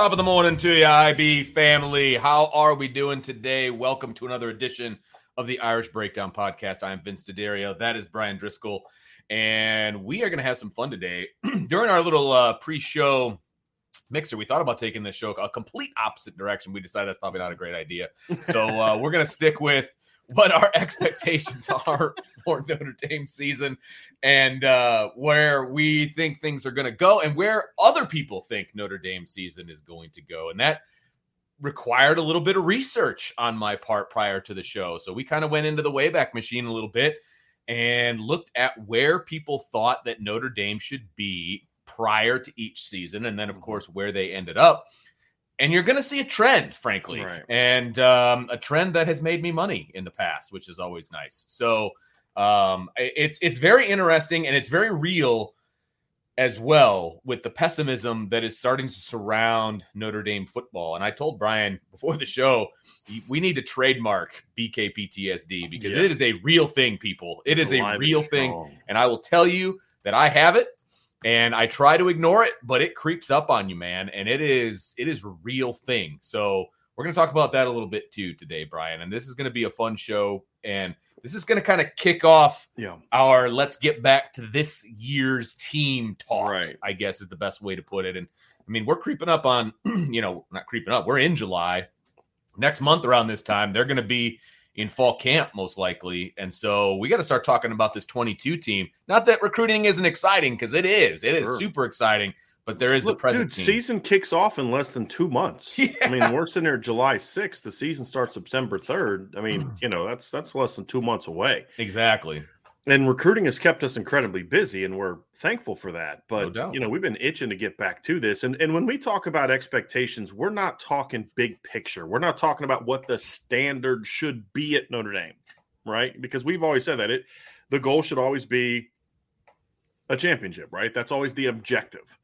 Top of the morning to you, IB family. How are we doing today? Welcome to another edition of the Irish Breakdown Podcast. I am Vince D'Addario. That is Bryan Driskell. And we are going to have some fun today. During our little uh, pre show mixer, we thought about taking this show a complete opposite direction. We decided that's probably not a great idea. So uh, we're going to stick with what our expectations are for Notre Dame season and uh, where we think things are going to go and where other people think Notre Dame season is going to go. And that required a little bit of research on my part prior to the show. So we kind of went into the Wayback Machine a little bit and looked at where people thought that Notre Dame should be prior to each season. And then, of course, where they ended up and you're going to see a trend, frankly, Right. and um, a trend that has made me money in the past, which is always nice. So um, it's it's very interesting and it's very real as well with the pessimism that is starting to surround Notre Dame football. And I told Bryan before the show, we need to trademark BKPTSD because it is a real thing, people. It is a real thing, and I will tell you that I have it and I try to ignore it, but it creeps up on you, man. And it is it is a real thing. So we're gonna talk about that a little bit too today, Bryan. And this is gonna be a fun show, and this is gonna kind of kick off Yeah. our let's get back to this year's team talk. Right. I guess is the best way to put it. And I mean, we're creeping up on, you know, not creeping up. We're in July. Next month around this time, they're gonna be in fall camp most likely. And so we got to start talking about this 22 team. Not that recruiting isn't exciting because it is. It is Sure. super exciting, but there is Look, the present dude, team. season kicks off in less than two months. I mean, we're sitting there July 6th. The season starts September 3rd. I mean, hmm. you know, that's that's less than two months away. exactly. And recruiting has kept us incredibly busy, and we're thankful for that. But doubt. you know, we've been itching to get back to this. And and when we talk about expectations, we're not talking big picture. We're not talking about what the standard should be at Notre Dame, right? Because we've always said that it the goal should always be a championship, right? That's always the objective.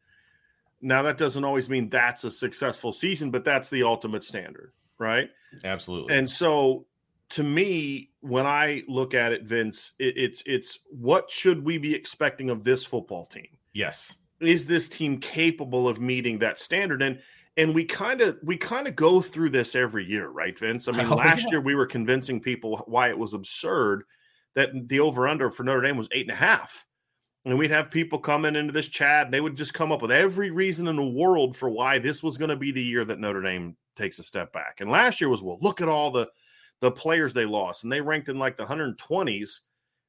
Now that doesn't always mean that's a successful season, but that's the ultimate standard, right? Absolutely. And so to me, when I look at it, Vince, it, it's it's what should we be expecting of this football team? yes. Is this team capable of meeting that standard? And and we kind of we kind of go through this every year, right, Vince? I mean, Oh, last yeah. year we were convincing people why it was absurd that the over under for Notre Dame was eight and a half. And we'd have people coming into this chat. They would just come up with every reason in the world for why this was going to be the year that Notre Dame takes a step back. And last year was, well, look at all the the players they lost, and they ranked in like the 120s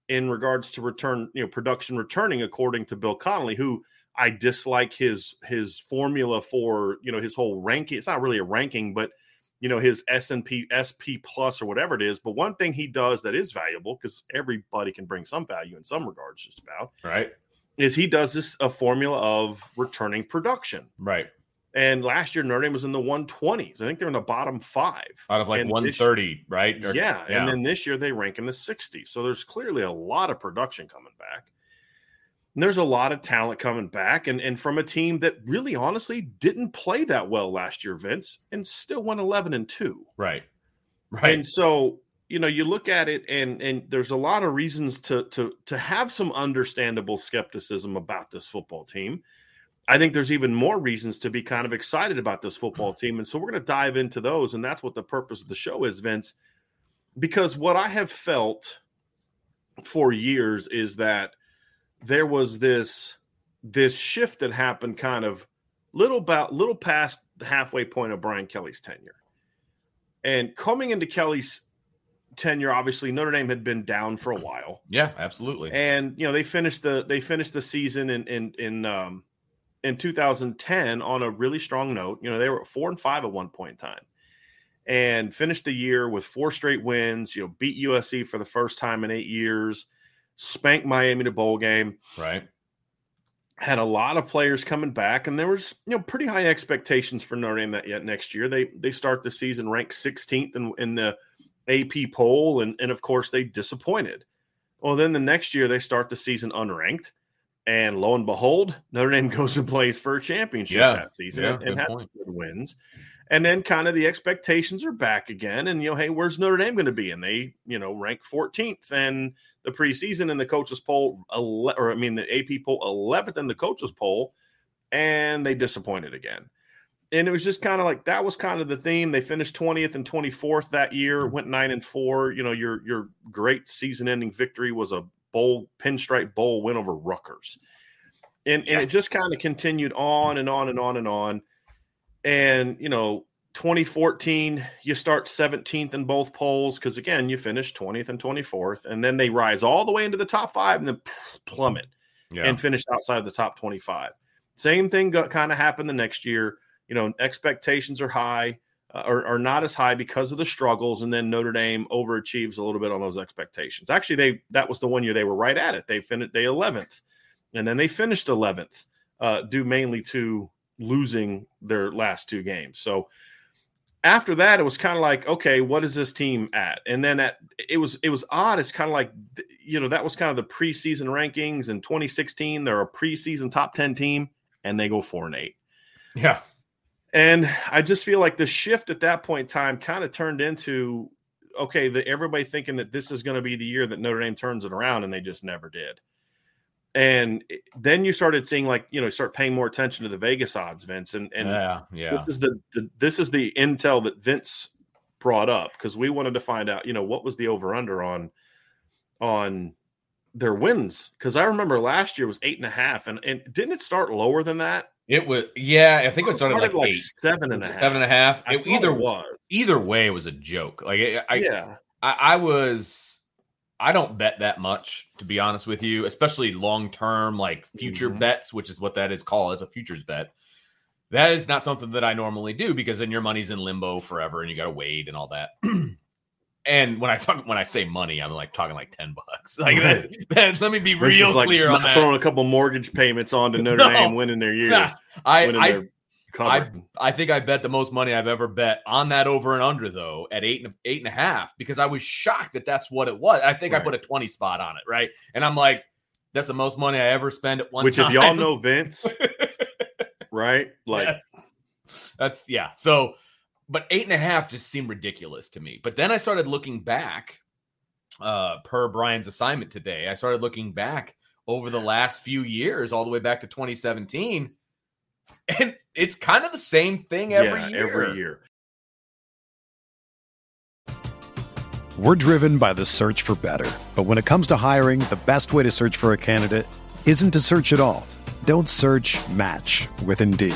in regards to return, you know, production returning, according to Bill Connelly, who I dislike his his formula for you know his whole ranking. It's not really a ranking, but you know his S and P SP plus or whatever it is. But one thing he does that is valuable because everybody can bring some value in some regards, just about Right. is he does this a formula of returning production. Right. And last year Notre Dame was in the 120s. I think they're in the bottom five. Out of like And this- 130, right? Or- yeah, and then this year they rank in the 60s. So there's clearly a lot of production coming back. And there's a lot of talent coming back, and, and from a team that really honestly didn't play that well last year, Vince, and still won 11 and 2. Right. Right. And so, you know, you look at it and and there's a lot of reasons to to to have some understandable skepticism about this football team. I think there's even more reasons to be kind of excited about this football team. And so we're going to dive into those. And that's what the purpose of the show is, Vince. Because what I have felt for years is that there was this this shift that happened kind of little about little past the halfway point of Brian Kelly's tenure. And coming into Kelly's tenure, obviously Notre Dame had been down for a while. Yeah, absolutely. And you know, they finished the they finished the season in in in um in 2010 on a really strong note. You know, they were four and five at one point in time and finished the year with four straight wins, you know, beat USC for the first time in eight years, spanked Miami to bowl game. Right. Had a lot of players coming back, and there was, you know, pretty high expectations for Notre Dame that yet next year. They they start the season ranked 16th in, in the AP poll, and, and of course they disappointed. Well, then the next year they start the season unranked and lo and behold, Notre Dame goes and plays for a championship Yeah. that season Yeah, and, has good wins. And then kind of the expectations are back again. And, you know, hey, where's Notre Dame going to be? And they, you know, rank 14th and the preseason in the coaches poll, ele- or I mean, the AP poll 11th in the coaches poll, and they disappointed again. And it was just kind of like that was kind of the theme. They finished 20th and 24th that year, hmm. went nine and four. You know, your your great season ending victory was a bowl pinstripe bowl win over Rutgers. And and it just kind of continued on and on and on and on. And you know, 2014, you start 17th in both polls because again, you finish 20th and 24th, and then they rise all the way into the top five and then plummet Yeah. and finish outside of the top 25. Same thing got, kind of happened the next year. You know, expectations are high, uh, or, are not as high because of the struggles, and then Notre Dame overachieves a little bit on those expectations. Actually, they that was the one year they were right at it. They finished they 11th, and then they finished 11th, uh, due mainly to losing their last two games. So after that, it was kind of like, okay, what is this team at? And then at it was it was odd. It's kind of like you know that was kind of the preseason rankings in 2016. They're a preseason top 10 team, and they go four and eight. yeah. And I just feel like the shift at that point in time kind of turned into okay, the, everybody thinking that this is going to be the year that Notre Dame turns it around, and they just never did. And then you started seeing like you know start paying more attention to the Vegas odds, Vince, and and yeah. Yeah. this is the, the this is the intel that Vince brought up because we wanted to find out, you know, what was the over under on on their wins because I remember last year was eight and a half, and and didn't it start lower than that? It was yeah, I think it was started like, eight. seven and a half. seven and a half. It, either it was either way it was a joke. Like I, I, yeah, I, I was I don't bet that much to be honest with you, especially long term like future Mhm. bets, which is what that is called. It's a futures bet. That is not something that I normally do because then your money's in limbo forever and you got to wait and all that. and when I talk when I say money, I'm like talking like ten bucks. Like that, that- let me be is, real like, clear on that. Throwing a couple mortgage payments on to Notre No. Dame winning their year, Nah, I, I their cover. I think I bet the most money I've ever bet on that over and under though at eight and eight and a half because I was shocked that that's what it was. I think I put a twenty spot on it, right? And I'm like, that's the most money I ever spend at one Which, time. if y'all know Vince, right? Like, Yes. that's yeah. So, but eight and a half just seemed ridiculous to me. But then I started looking back, uh, per Bryan's assignment today. I started looking back over the last few years, all the way back to 2017, and it's kind of the same thing every yeah, year. every year. We're driven by the search for better. But when it comes to hiring, the best way to search for a candidate isn't to search at all. Don't search match with Indeed.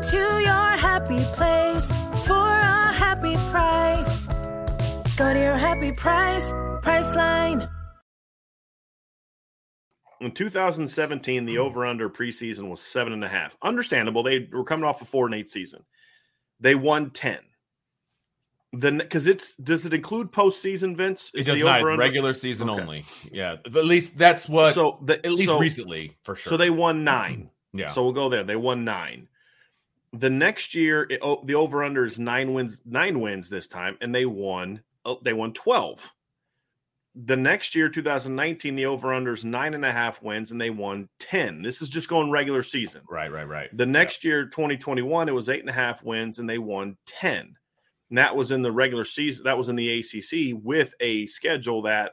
Go to your happy place for a happy price. Go to your happy price, Priceline. In 2017, the over under preseason was seven and a half. Understandable. They were coming off a four and eight season. They won 10. Then, because it's does it include postseason, Vince? It Is does the not. over-under- Regular season Okay. only. Yeah. At least that's what, So the, at least so, recently, for sure. So they won nine. yeah. So we'll go there. They won nine. The next year, it, oh, the over under is nine wins. Nine wins this time, and they won. Oh, they won twelve. The next year, 2019, the over under is nine and a half wins, and they won ten. This is just going regular season. right, right, right. The next year, 2021, it was eight and a half wins, and they won 10. And that was in the regular season. That was in the ACC with a schedule that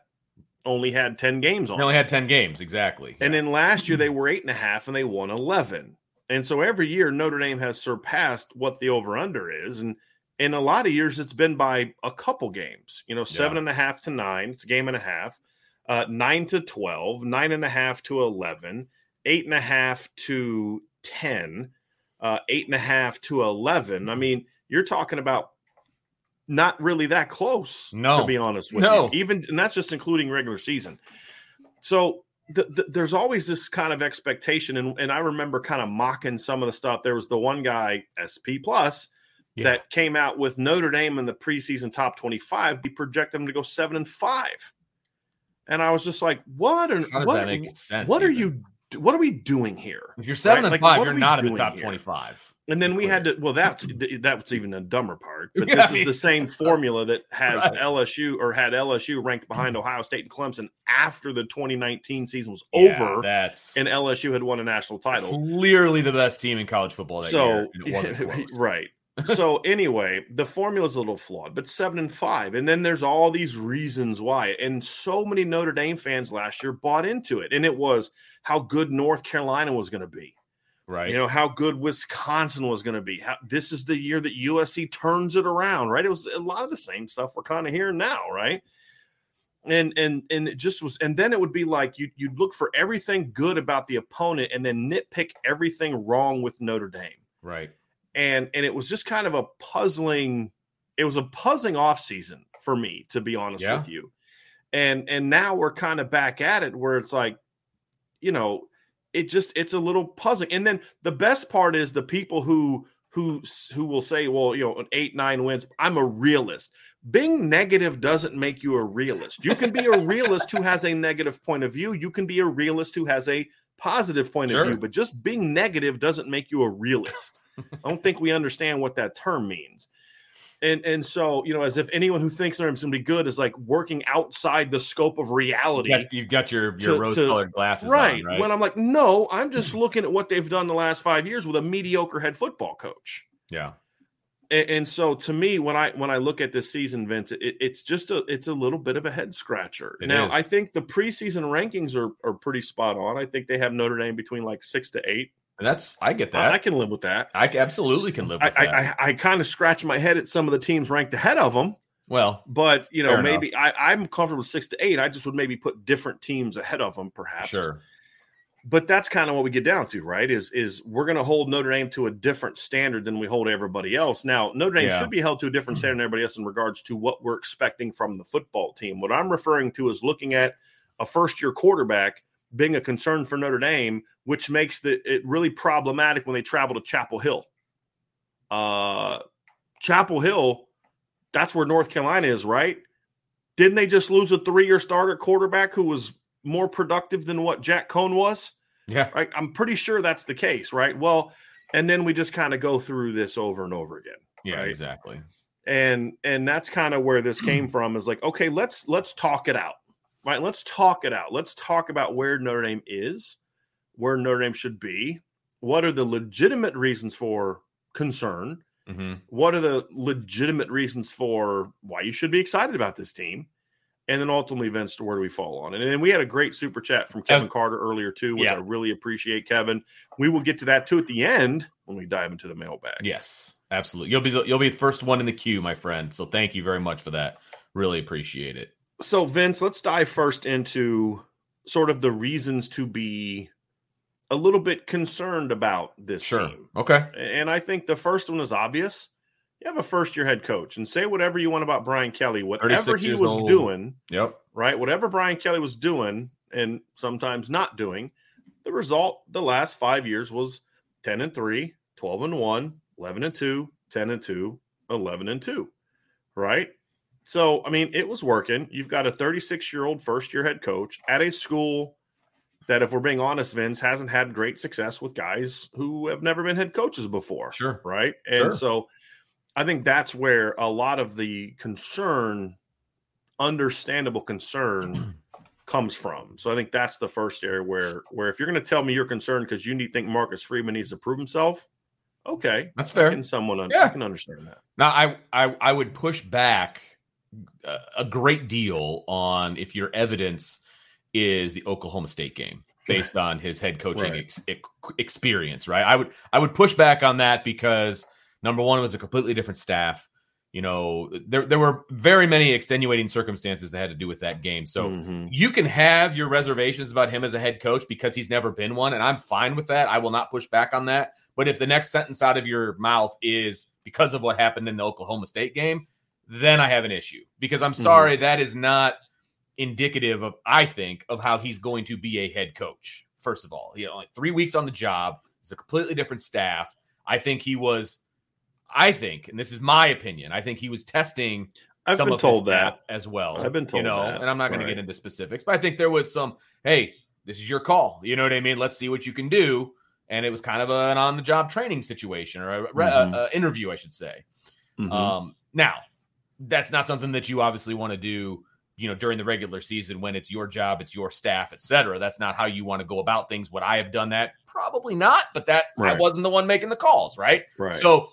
only had 10 games on. They only had 10 games, exactly. And Yeah. then last year, they mm-hmm. were eight and a half, and they won 11. And so every year, Notre Dame has surpassed what the over under is. And in a lot of years, it's been by a couple games, you know, seven Yeah. and a half to nine. It's a game and a half, uh, nine to 12, nine and a half to 11, eight and a half to 10, uh, eight and a half to 11. I mean, you're talking about not really that close, No. to be honest with No. you. Even, and that's just including regular season. So th- th- there's always this kind of expectation. And, and I remember kind of mocking some of the stuff. There was the one guy, SP Plus, Yeah. that came out with Notre Dame in the preseason top 25. He projected them to go seven and five. And I was just like, what? Are, what, what are you? What are we doing here? If you're seven Right? and Like, five, you're not in the top here? 25. And then we had to. Well, that's that's even a dumber part. But this is the same formula that has Right. LSU or had LSU ranked behind Ohio State and Clemson after the 2019 season was Yeah, over, That's and LSU had won a national title. clearly the best team in college football that year. So and it wasn't right. so anyway, the formula's a little flawed, but seven and five, and then there's all these reasons why, and so many Notre Dame fans last year bought into it, and it was how good North Carolina was going to be. Right. You know how good Wisconsin was going to be. How, this is the year that USC turns it around, right? It was a lot of the same stuff we're kind of hearing now, right? And and and it just was, and then it would be like you you'd look for everything good about the opponent, and then nitpick everything wrong with Notre Dame, right. and and it was just kind of a puzzling. It was a puzzling off season for me, to be honest Yeah. with you, and and now we're kind of back at it where it's like, you know, it just it's a little puzzling. And then the best part is the people who who who will say, well, you know, an eight nine wins. I'm a realist. Being negative doesn't make you a realist. You can be a realist who has a negative point of view. You can be a realist who has a positive point Sure. of view. But just being negative doesn't make you a realist. I don't think we understand what that term means. And and so you know, as if anyone who thinks they're going to be good is like working outside the scope of reality. You got, you've got your, your to- rose-colored glasses right. on, right? When I'm like, no, I'm just looking at what they've done the last five years with a mediocre head football coach. yeah. And, and so to me, when I when I look at this season, Vince, it, it's just a it's a little bit of a head scratcher. It now, is. I think the preseason rankings are are pretty spot on. I think they have Notre Dame between like six to eight. And that's I get that. I can live with that. I, absolutely can live I with that. I, I, I kind of scratch my head at some of the teams ranked ahead of them, well, but you know maybe I, I'm comfortable with six to eight. I just would maybe put different teams ahead of them, perhaps. sure. but that's kind of what we get down to, right? Is is we're going to hold Notre Dame to a different standard than we hold everybody else. Now, Notre Dame Yeah. should be held to a different mm. standard than everybody else in regards to what we're expecting from the football team. What I'm referring to is looking at a first year quarterback being a concern for Notre Dame, which makes the, it really problematic when they travel to Chapel Hill. Uh, Chapel Hill, that's where North Carolina is, right? Didn't they just lose a three year starter quarterback who was more productive than what Jack Coan was? Yeah. Right. I'm pretty sure that's the case, right? Well, and then we just kind of go through this over and over again. Yeah, right? exactly. And and that's kind of where this came from is like, okay, let's let's talk it out. Right? Let's talk it out. Let's talk about where Notre Dame is, where Notre Dame should be. What are the legitimate reasons for concern? hmm What are the legitimate reasons for why you should be excited about this team? And then ultimately, Vince, to where do we fall on? And then we had a great super chat from Kevin Carter earlier, too, which Yeah. I really appreciate, Kevin. We will get to that, too, at the end when we dive into the mailbag. Yes, absolutely. You'll be you'll be the first one in the queue, my friend. So thank you very much for that. Really appreciate it. So, Vince, let's dive first into sort of the reasons to be a little bit concerned about this Sure. team. Okay. And I think the first one is obvious. You have a first year head coach and say whatever you want about Brian Kelly, whatever he was old. doing, Yep. right? Whatever Brian Kelly was doing and sometimes not doing, the result the last five years was 10 and 3, 12 and 1, 11 and 2, 10 and 2, 11 and 2, right? So, I mean, it was working. You've got a 36 year old first year head coach at a school that, if we're being honest, Vince hasn't had great success with guys who have never been head coaches before Sure. right? And Sure. so I think that's where a lot of the concern, understandable concern, comes from. So I think that's the first area where where if you're going to tell me you're concerned because you need think Marcus Freeman needs to prove himself, okay, That's I fair. can someone un- Yeah. I can understand that. Now, I, I I would push back a, great deal on if your evidence is the Oklahoma State game based on his head coaching Right. ex, ex- experience, right? I would I would push back on that because number one it was a completely different staff. You know, there there were very many extenuating circumstances that had to do with that game. So Mhm. you can have your reservations about him as a head coach because he's never been one, and I'm fine with that. I will not push back on that. But if the next sentence out of your mouth is because of what happened in the Oklahoma State game, then I have an issue because I'm sorry that is not indicative of I think of how he's going to be a head coach. First of all, he had only three weeks on the job. It's a completely different staff. I think he was. I think, and this is my opinion, I think he was testing I've some been of told that. as well. I've been told, you know, that, and I'm not going right. to get into specifics, but I think there was some. Hey, this is your call. You know what I mean? Let's see what you can do. And it was kind of an on the job training situation or a, Mhm. a- a interview, I should say. Mhm. Um, now, that's not something that you obviously want to do. You know, during the regular season when it's your job, it's your staff, etc. That's not how you want to go about things. Would I have done that? Probably not. But that I wasn't the one making the calls, right? right. So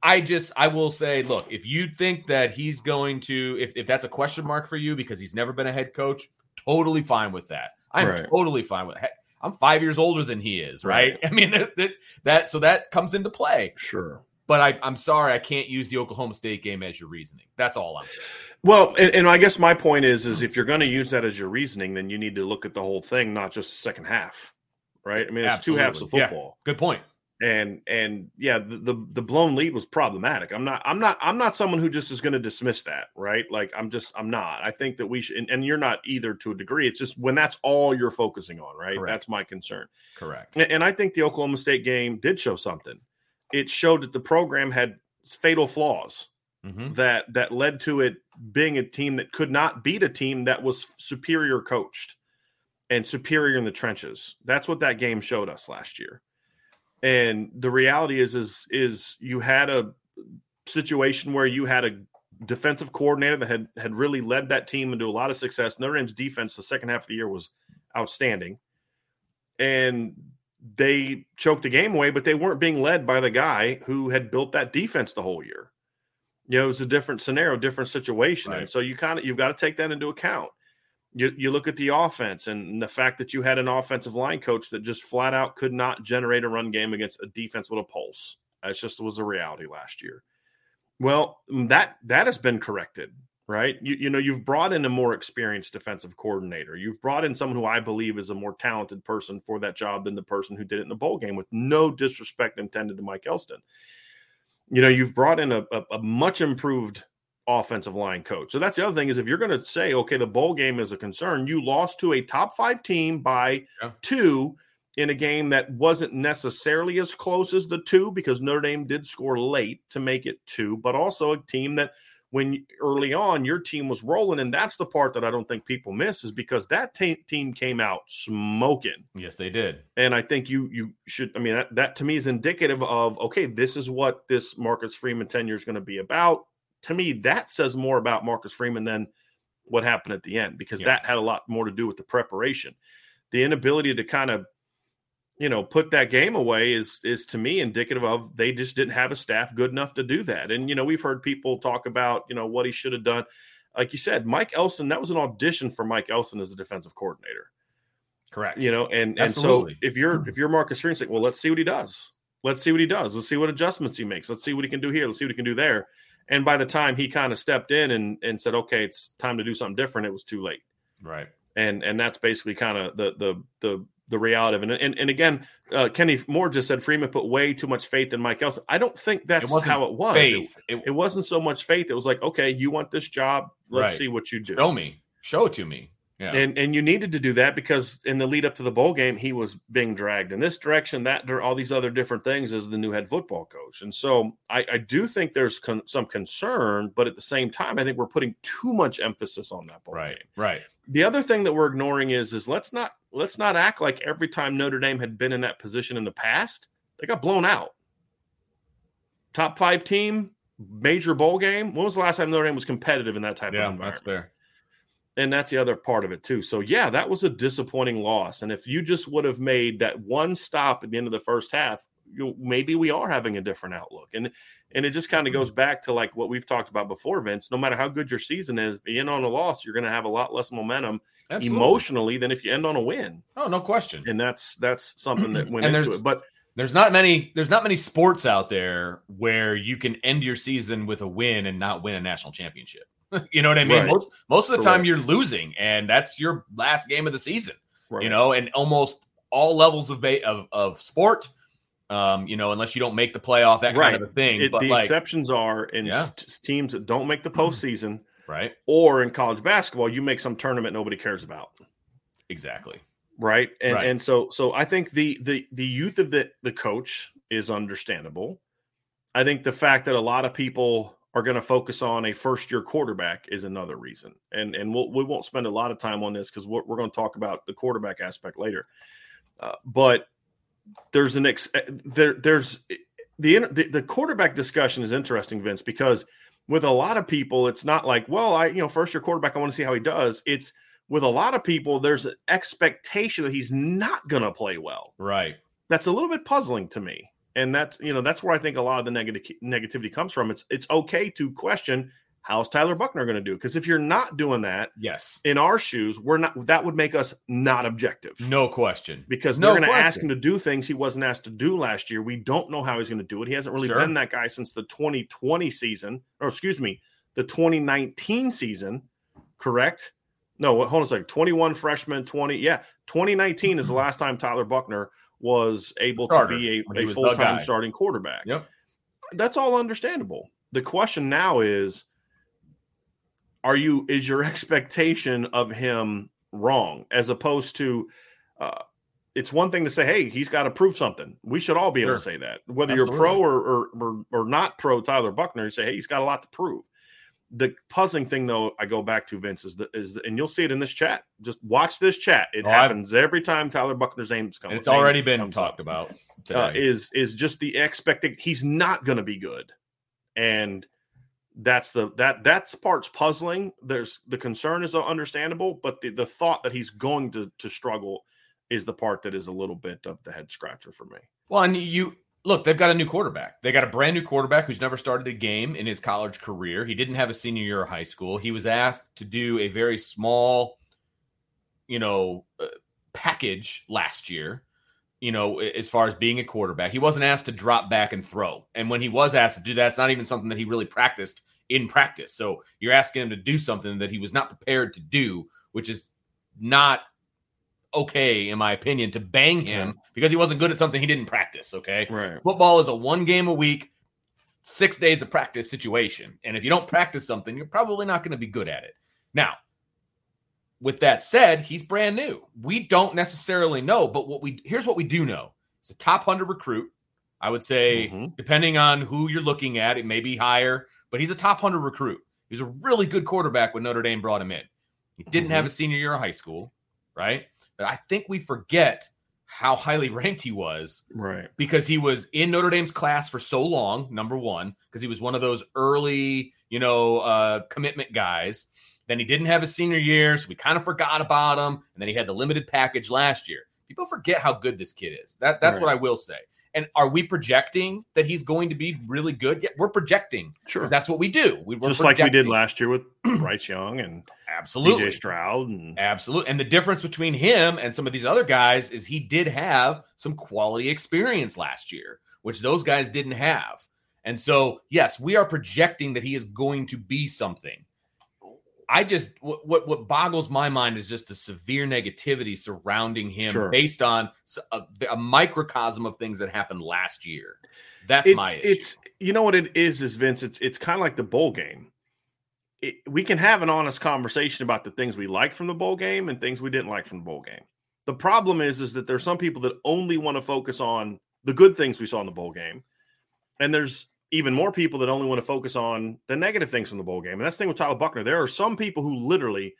I just I will say, look, if you think that he's going to, if, if that's a question mark for you because he's never been a head coach, totally fine with that. I'm Right. totally fine with it. I'm five years older than he is, right? Right. I mean, that, that, that so that comes into play. sure. But I, I'm sorry, I can't use the Oklahoma State game as your reasoning. That's all I'm saying. Well, and, and I guess my point is, is if you're going to use that as your reasoning, then you need to look at the whole thing, not just the second half, right? I mean, it's two halves of Absolutely. Yeah. football. Good point. and and yeah the, the the blown lead was problematic i'm not i'm not i'm not someone who just is going to dismiss that right like i'm just i'm not i think that we should and, and you're not either to a degree it's just when that's all you're focusing on right Correct. that's my concern Correct. and, and i think the oklahoma state game did show something it showed that the program had fatal flaws Mhm. that that led to it being a team that could not beat a team that was superior coached and superior in the trenches. That's what that game showed us last year. And the reality is is is you had a situation where you had a defensive coordinator that had had really led that team into a lot of success. Notre Dame's defense the second half of the year was outstanding. And they choked the game away, but they weren't being led by the guy who had built that defense the whole year. You know, it was a different scenario, different situation. Right. And so you kind of you've got to take that into account. You you look at the offense and the fact that you had an offensive line coach that just flat out could not generate a run game against a defense with a pulse. That's just was a reality last year. Well, that that has been corrected, right? You you know, you've brought in a more experienced defensive coordinator. You've brought in someone who I believe is a more talented person for that job than the person who did it in the bowl game with no disrespect intended to Mike Elston. You know, you've brought in a, a, a much improved offensive line coach. So that's the other thing is if you're going to say, okay, the bowl game is a concern, you lost to a top five team by Yeah. two in a game that wasn't necessarily as close as the two because Notre Dame did score late to make it two, but also a team that when early on your team was rolling. And that's the part that I don't think people miss is because that te- team came out smoking. Yes, they did. And I think you you should. I mean, that, that to me is indicative of okay, this is what this Marcus Freeman tenure is going to be about. To me, that says more about Marcus Freeman than what happened at the end because Yeah. that had a lot more to do with the preparation. The inability to kind of you know put that game away is is to me indicative of they just didn't have a staff good enough to do that. And you know we've heard people talk about you know what he should have done. Like you said mike elston that was an audition for mike elston as a defensive coordinator. Correct. you know and and so if you're mm-hmm. if you're marcus Freeman, like well let's see what he does. Let's see what he does. Let's see what adjustments he makes. Let's see what he can do here. Let's see what he can do there. And by the time he kind of stepped in and and said okay it's time to do something different it was too late. Right. and and that's basically kind of the the the the reality of it. And and again, uh, Kenny Moore just said Freeman put way too much faith in Mike Elston. I don't think that's It how it was. It, Faith. It, it wasn't so much faith. It was like, okay, you want this job, let's Right. see what you do. show me. Show it to me. Yeah. And and you needed to do that because in the lead up to the bowl game, he was being dragged in this direction, that dir- all these other different things as the new head football coach. And so I, I do think there's con- some concern, but at the same time, I think we're putting too much emphasis on that bowl right. game Right. The other thing that we're ignoring is is let's not let's not act like every time Notre Dame had been in that position in the past, they got blown out. Top five team, major bowl game. When was the last time Notre Dame was competitive in that type of Yeah, environment? that's fair. and that's the other part of it too. So yeah, that was a disappointing loss. And if you just would have made that one stop at the end of the first half, maybe we are having a different outlook. And and it just kind of goes mm-hmm. back to like what we've talked about before, Vince. No matter how good your season is, end on a loss, you're going to have a lot less momentum Absolutely. emotionally than if you end on a win. Oh, no question. And that's that's something that went into it. But There's not many. There's not many sports out there where you can end your season with a win and not win a national championship. you know what I mean? Right. Most most of the time you're losing, and that's your last game of the season. right. You know, and almost all levels of ba- of of sport. Um, you know, unless you don't make the playoff, that Right. kind of a thing. It- but the like, exceptions are in Yeah. teams that don't make the postseason right? or in college basketball, you make some tournament nobody cares about. Exactly. right and Right. and so so i think the the the youth of the the coach is understandable i think the fact that a lot of people are going to focus on a first year quarterback is another reason and and we'll, we won't spend a lot of time on this because we're, we're going to talk about the quarterback aspect later uh, but there's an ex eh, there there's the, in- the the quarterback discussion is interesting vince because with a lot of people it's not like well i you know first year quarterback i want to see how he does it's with a lot of people, there's an expectation that he's not going to play well. Right. That's a little bit puzzling to me, and that's you know that's where I think a lot of the negative negativity comes from. It's it's okay to question how's Tyler Buchner going to do because if you're not doing that Yes. in our shoes, we're not. That would make us not objective No question. because No they're going to ask him to do things he wasn't asked to do last year. We don't know how he's going to do it. He hasn't really Sure. been that guy since the 2020 season, or excuse me, the 2019 season. Correct? No, hold on a second. 21 freshman, 20. Yeah, 2019 is the last time Tyler Buchner was able Mm-hmm. To be a, a full time starting quarterback. Yep. That's all understandable. The question now is are you is your expectation of him wrong? As opposed to uh, it's one thing to say hey he's got to prove something. We should all be able to say that whether you're pro or, or or or not pro tyler buchner you say hey he's got a lot to prove. The puzzling thing though i go back to vince is the is the, and you'll see it in this chat. Just watch this chat. It Oh, I've- happens every time tyler buchner's name's come And it's already been talked up. about today. uh, is is just the expecting he's not going to be good, and that's the that that's part's puzzling. There's the concern is understandable, but the the thought that he's going to to struggle is the part that is a little bit of the head scratcher for me. Well, and you look, they've got a new quarterback. They got a brand new quarterback who's never started a game in his college career. He didn't have a senior year of high school. He was asked to do a very small, you know, uh, package last year, you know, as far as being a quarterback. He wasn't asked to drop back and throw. And when he was asked to do that, it's not even something that he really practiced in practice. So you're asking him to do something that he was not prepared to do, which is not okay, in my opinion, to bang him because he wasn't good at something he didn't practice. Okay. Right. Football is a one game a week, six days of practice situation. And if you don't practice something, you're probably not going to be good at it. Now, with that said, he's brand new. We don't necessarily know, but what we here's what we do know. It's a top 100 recruit. I would say, Mhm. depending on who you're looking at, it may be higher, but he's a top 100 recruit. He was a really good quarterback when Notre Dame brought him in. He didn't Mm-hmm. have a senior year of high school, right? But I think we forget how highly ranked he was Right. because he was in Notre Dame's class for so long, number one, because he was one of those early, you know, uh, commitment guys. Then he didn't have a senior year, so we kind of forgot about him. And then he had the limited package last year. People forget how good this kid is. That that's what I will say. And are we projecting that he's going to be really good? Yeah, we're projecting Sure. because that's what we do. We, we're Just like we did last year with Bryce Young and Absolutely. CJ Stroud and Absolutely. And the difference between him and some of these other guys is he did have some quality experience last year, which those guys didn't have. And so, yes, we are projecting that he is going to be something. I just what what, what boggles my mind is just the severe negativity surrounding him Sure. based on a microcosm of things that happened last year. That's it's, my issue. it's you know what it is is Vince. It's it's kind of like the bowl game. It, we can have an honest conversation about the things we like from the bowl game and things we didn't like from the bowl game. The problem is is that there's some people that only want to focus on the good things we saw in the bowl game, and there's even more people that only want to focus on the negative things from the bowl game. And that's the thing with Tyler Buchner. There are some people who literally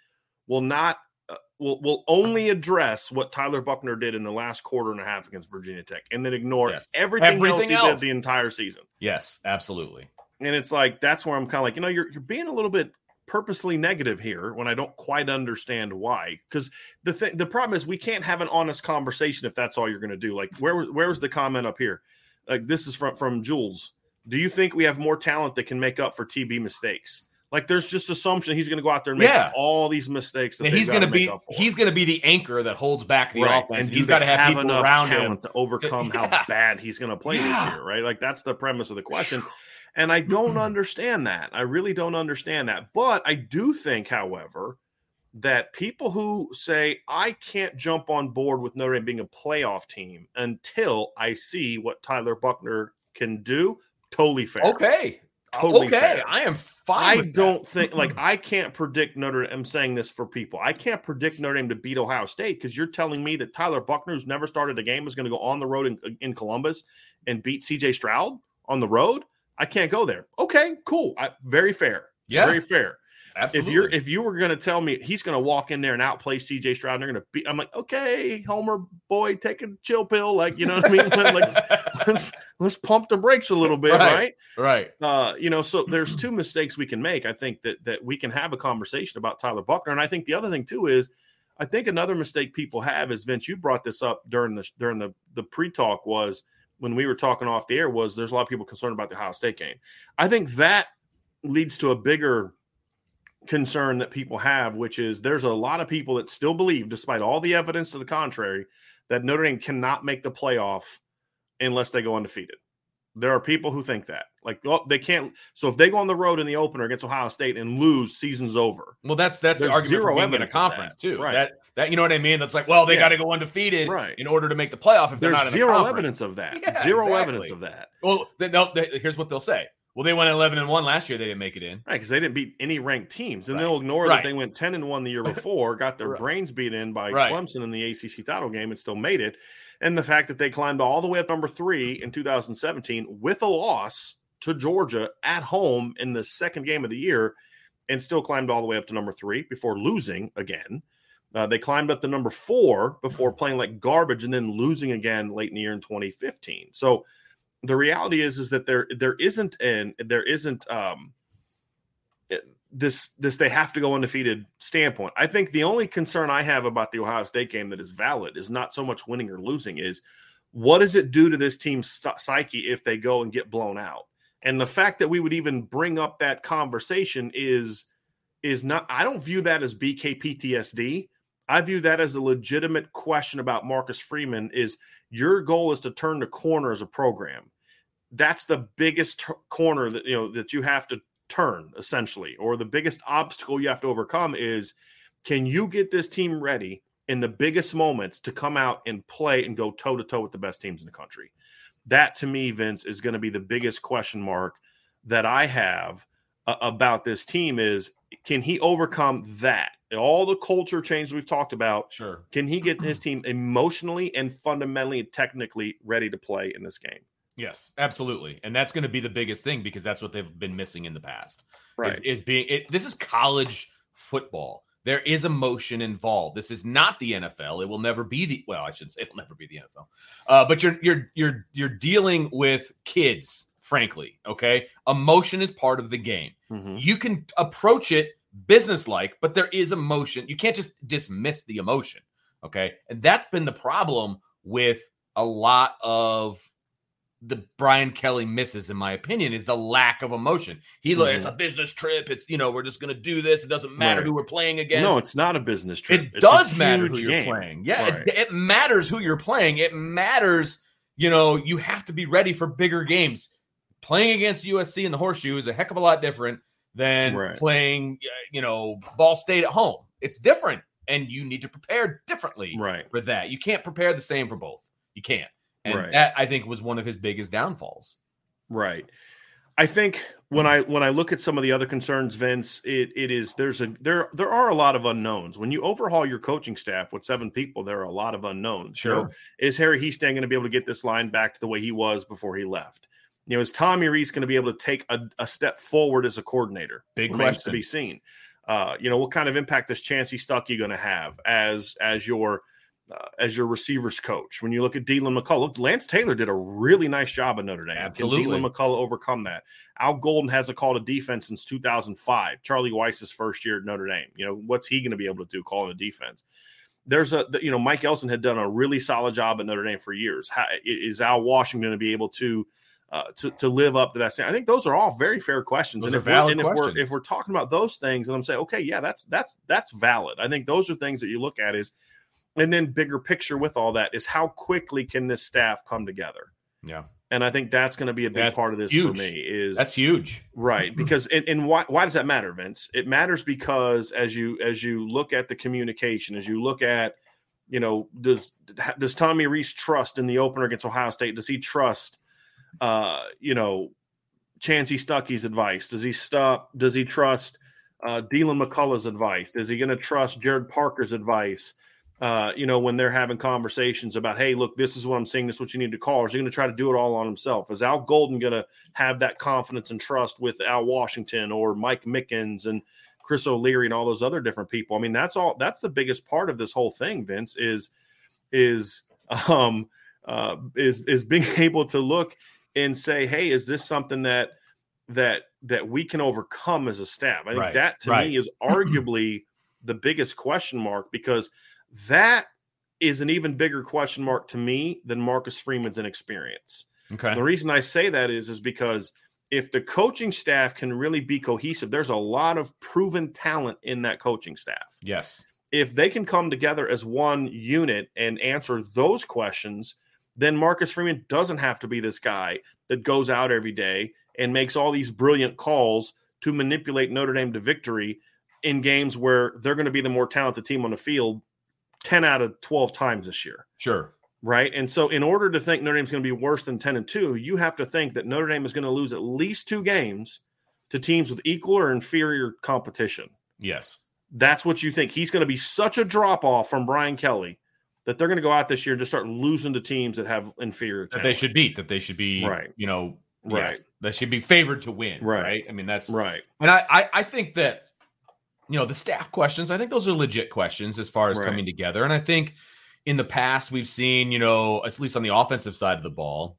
will not uh, will will only address what Tyler Buchner did in the last quarter and a half against Virginia Tech, and then ignore Yes. everything, else Everything he else. did the entire season. yes, absolutely. And it's like that's where I'm kind of like, you know, you're you're being a little bit purposely negative here when I don't quite understand why. Because the thing, the problem is we can't have an honest conversation if that's all you're going to do. Like, where was where was the comment up here? Like, this is from from Jules. Do you think we have more talent that can make up for TB mistakes? Like, there's just assumption he's going to go out there and make Yeah. all these mistakes. That he's going to be he's going to be the anchor that holds back the Right. offense. And he's got to have, people enough around him. talent to overcome how Yeah. bad he's going to play Yeah. this year, right? Like that's the premise of the question. And I don't understand that. I really don't understand that. But I do think, however, that people who say I can't jump on board with Notre Dame being a playoff team until I see what Tyler Buchner can do, totally fair. Okay. Totally okay. fair. I am fine. I don't think like I can't predict Notre Dame. I'm saying this for people. I can't predict Notre Dame to beat Ohio State because you're telling me that Tyler Buchner, who's never started a game, is going to go on the road in, in Columbus and beat CJ Stroud on the road. I can't go there. Okay, cool. I, very fair. Yeah. very fair. Absolutely. If you're if you were going to tell me he's going to walk in there and outplay CJ Stroud, and they're going to beat, I'm like, okay, Homer boy, take a chill pill, like you know what I mean. like, let's let's pump the brakes a little bit, Right. right? right. uh, you know, so there's two mistakes we can make. I think that that we can have a conversation about Tyler Buchner, and I think the other thing too is, I think another mistake people have is Vince. You brought this up during the during the the pre talk was when we were talking off the air was there's a lot of people concerned about the Ohio State game. I think that leads to a bigger concern that people have, which is there's a lot of people that still believe, despite all the evidence to the contrary, that Notre Dame cannot make the playoff unless they go undefeated. There are people who think that. Like, oh, they can't. So if they go on the road in the opener against Ohio State and lose, season's over. Well, that's that's the argument zero being in a evidence conference too. Right. That that you know what I mean? That's like, well, they Yeah. got to go undefeated Right. in order to make the playoff. If they're There's not in the zero evidence of that. Yeah, zero exactly. evidence of that. Well, then, no, they, here's what they'll say. Well, they went 11 and one last year. They didn't make it in. Right, because they didn't beat any ranked teams, and Right. they'll ignore Right. that they went ten and one the year before, got their Right. brains beat in by. Clemson in the ACC title game, and still made it. And the fact that they climbed all the way up number three in 2017 with a loss to Georgia at home in the second game of the year, and still climbed all the way up to number three before losing again. Uh, they climbed up to number four before playing like garbage and then losing again late in the year in 2015. So the reality is is that there there isn't an there isn't um this this they have to go undefeated standpoint. I think the only concern I have about the Ohio State game that is valid is not so much winning or losing is what does it do to this team's psyche if they go and get blown out? And the fact that we would even bring up that conversation is is not I don't view that as BKPTSD. I view that as a legitimate question about Marcus Freeman is your goal is to turn the corner as a program. That's the biggest t- corner that you know that you have to turn essentially or the biggest obstacle you have to overcome is can you get this team ready in the biggest moments to come out and play and go toe to toe with the best teams in the country? That to me vince is going to be the biggest question mark that i have uh, about this team is can he overcome that? All the culture change we've talked about Sure. can he get his team emotionally and fundamentally and technically ready to play in this game Yes, absolutely. And that's going to be the biggest thing because that's what they've been missing in the past. Right. Is, is being it, this is college football. There is emotion involved. This is not the NFL. It will never be the well, I shouldn't say it'll never be the NFL. Uh, but you're you're you're you're dealing with kids, frankly. Okay. Emotion is part of the game. Mhm. You can approach it businesslike, but there is emotion. You can't just dismiss the emotion. Okay. And that's been the problem with a lot of the Brian Kelly misses, in my opinion, is the lack of emotion. He look, it's a mm. business trip. It's you know, we're just gonna do this. It doesn't matter Right. who we're playing against. No, it's not a business trip. It It's does matter who you're game. playing. Yeah, Right. it, it matters who you're playing. It matters, you know, you have to be ready for bigger games. Playing against USC in the horseshoe is a heck of a lot different than Right. playing, you know, Ball State at home. It's different, and you need to prepare differently Right. for that. You can't prepare the same for both. You can't. And Right. that I think was one of his biggest downfalls. Right. I think when I when I look at some of the other concerns, Vince, it it is there's a there there are a lot of unknowns. When you overhaul your coaching staff with seven people, there are a lot of unknowns. You know, is Harry Hiestand going to be able to get this line back to the way he was before he left? You know, is Tommy Rees going to be able to take a, a step forward as a coordinator? Big Remains question. to be seen. Uh, you know, what kind of impact is Chansi Stuckey going to have as as your uh, as your receivers coach? When you look at Deland McCullough, look, Lance Taylor did a really nice job at Notre Dame. Absolutely. Can Deland McCullough overcome that? Al Golden hasn't called a defense since 2005. Charlie Weis's first year at Notre Dame. You know, what's he going to be able to do calling a defense? There's a, you know, Mike Elston had done a really solid job at Notre Dame for years. How, is Al Washington going to be able to, uh, to to live up to that? standard? I think those are all very fair questions. Those and if, we're, and if we're if we're talking about those things, and I'm saying, okay, yeah, that's that's that's valid. I think those are things that you look at is, and then bigger picture with all that is how quickly can this staff come together? Yeah. And I think that's going to be a big That's part of this huge. for me. Is That's huge. right because and, and why why does that matter, Vince? It matters because as you as you look at the communication, as you look at you know does does Tommy Rees trust in the opener against Ohio State? Does he trust uh you know Chansi Stuckey's advice? Does he stop? Does he trust uh, Deland McCullough's advice? Is he going to trust Jared Parker's advice? Uh, you know, when they're having conversations about, hey, look, this is what I'm seeing, this is what you need to call. Or is he going to try to do it all on himself? Is Al Golden going to have that confidence and trust with Al Washington or Mike Mickens and Chris O'Leary and all those other different people? I mean, that's all. That's the biggest part of this whole thing, Vince. Is is um uh is is being able to look and say, hey, is this something that that that we can overcome as a staff? I think Right, that to right. me is arguably the biggest question mark because that is an even bigger question mark to me than Marcus Freeman's inexperience. Okay. The reason I say that is is because if the coaching staff can really be cohesive, there's a lot of proven talent in that coaching staff. Yes. If they can come together as one unit and answer those questions, then Marcus Freeman doesn't have to be this guy that goes out every day and makes all these brilliant calls to manipulate Notre Dame to victory in games where they're going to be the more talented team on the field 10 out of 12 times this year Sure. right? And so, in order to think Notre Dame's going to be worse than ten and two, you have to think that Notre Dame is going to lose at least two games to teams with equal or inferior competition. Yes. That's what you think. He's going to be such a drop off from Brian Kelly that they're going to go out this year and just start losing to teams that have inferior. That they should beat. That they should be. Right. You know. Right. Yes, they should be favored to win. Right. Right. I mean, that's right, And I, I, I think that, you know, the staff questions, I think those are legit questions as far as Right. coming together. And I think in the past, we've seen, you know, at least on the offensive side of the ball,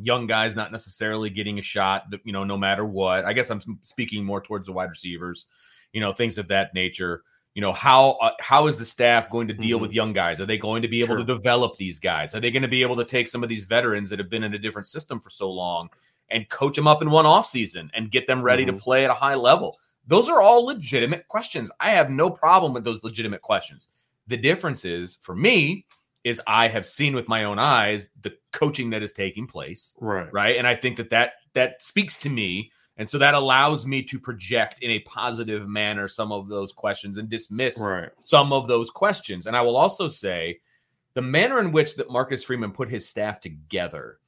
young guys not necessarily getting a shot, you know, no matter what. I guess I'm speaking more towards the wide receivers, you know, things of that nature. You know, how uh, how is the staff going to deal Mhm. with young guys? Are they going to be able Sure. to develop these guys? Are they going to be able to take some of these veterans that have been in a different system for so long and coach them up in one off season and get them ready to Mhm. play at a high level? Those are all legitimate questions. I have no problem with those legitimate questions. The difference is for me is I have seen with my own eyes the coaching that is taking place, right, right? And I think that that that speaks to me, and so that allows me to project in a positive manner some of those questions and dismiss right, some of those questions. And I will also say the manner in which that Marcus Freeman put his staff together,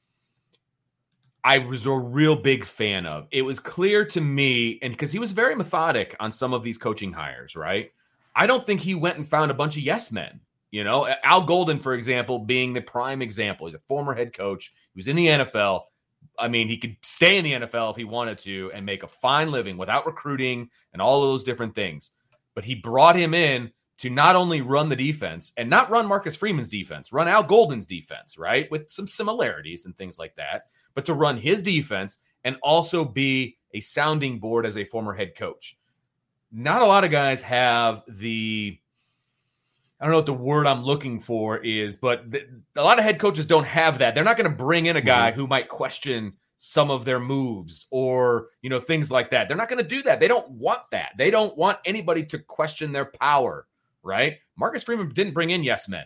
I was a real big fan of. It was clear to me, and because he was very methodic on some of these coaching hires, right? I don't think he went and found a bunch of yes men. You know, Al Golden, for example, being the prime example. He's a former head coach. He was in the NFL. I mean, he could stay in the NFL if he wanted to and make a fine living without recruiting and all of those different things. But he brought him in to not only run the defense and not run Marcus Freeman's defense, run Al Golden's defense, right? With some similarities and things like that, but to run his defense and also be a sounding board as a former head coach. Not a lot of guys have the I don't know what the word I'm looking for is, but a lot of head coaches don't have that. They're not going to bring in a guy mm-hmm. who might question some of their moves or you know things like that. They're not going to do that. They don't want that. They don't want anybody to question their power, right? Marcus Freeman didn't bring in yes men,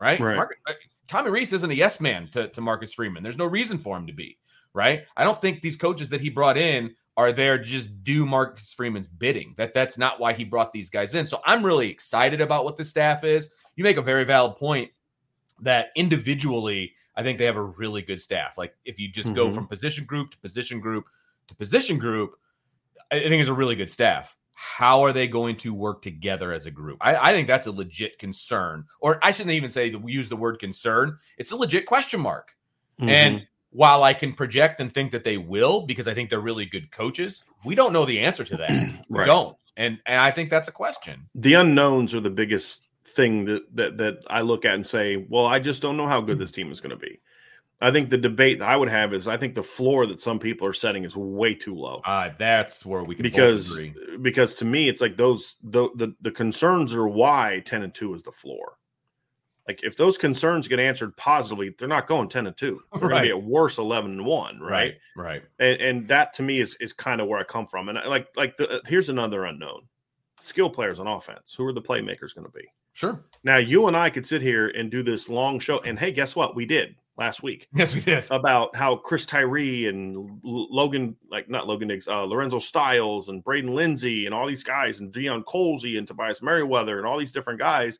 right? right. Marcus, uh, Tommy Rees isn't a yes man to, to Marcus Freeman. There's no reason for him to be, right? I don't think these coaches that he brought in are there to just do Marcus Freeman's bidding. That that's not why he brought these guys in. So I'm really excited about what the staff is. You make a very valid point that individually, I think they have a really good staff. Like if you just mm-hmm. go from position group to position group to position group, I think it's a really good staff. How are they going to work together as a group? I, I think that's a legit concern, or I shouldn't even say use the word concern. It's a legit question mark. Mm-hmm. And while I can project and think that they will, because I think they're really good coaches, we don't know the answer to that. right. We don't. And and I think that's a question. The unknowns are the biggest thing that that that I look at and say, well, I just don't know how good this team is going to be. I think the debate that I would have is I think the floor that some people are setting is way too low. Uh, that's where we can because because to me it's like those the, the the concerns are why ten and two is the floor. Like if those concerns get answered positively, they're not going ten and two. They're right. going to be at worse eleven and one, right? Right. right. And, and, that to me is is kind of where I come from. And I, like like the, uh, here's another unknown: skill players on offense. Who are the playmakers going to be? Sure. Now you and I could sit here and do this long show, and hey, guess what? We did last week. Yes, we did. About how Chris Tyree and Logan, like not Logan Diggs, uh, Lorenzo Styles and Braden Lenzy and all these guys, and Deion Colzie and Tobias Merriweather and all these different guys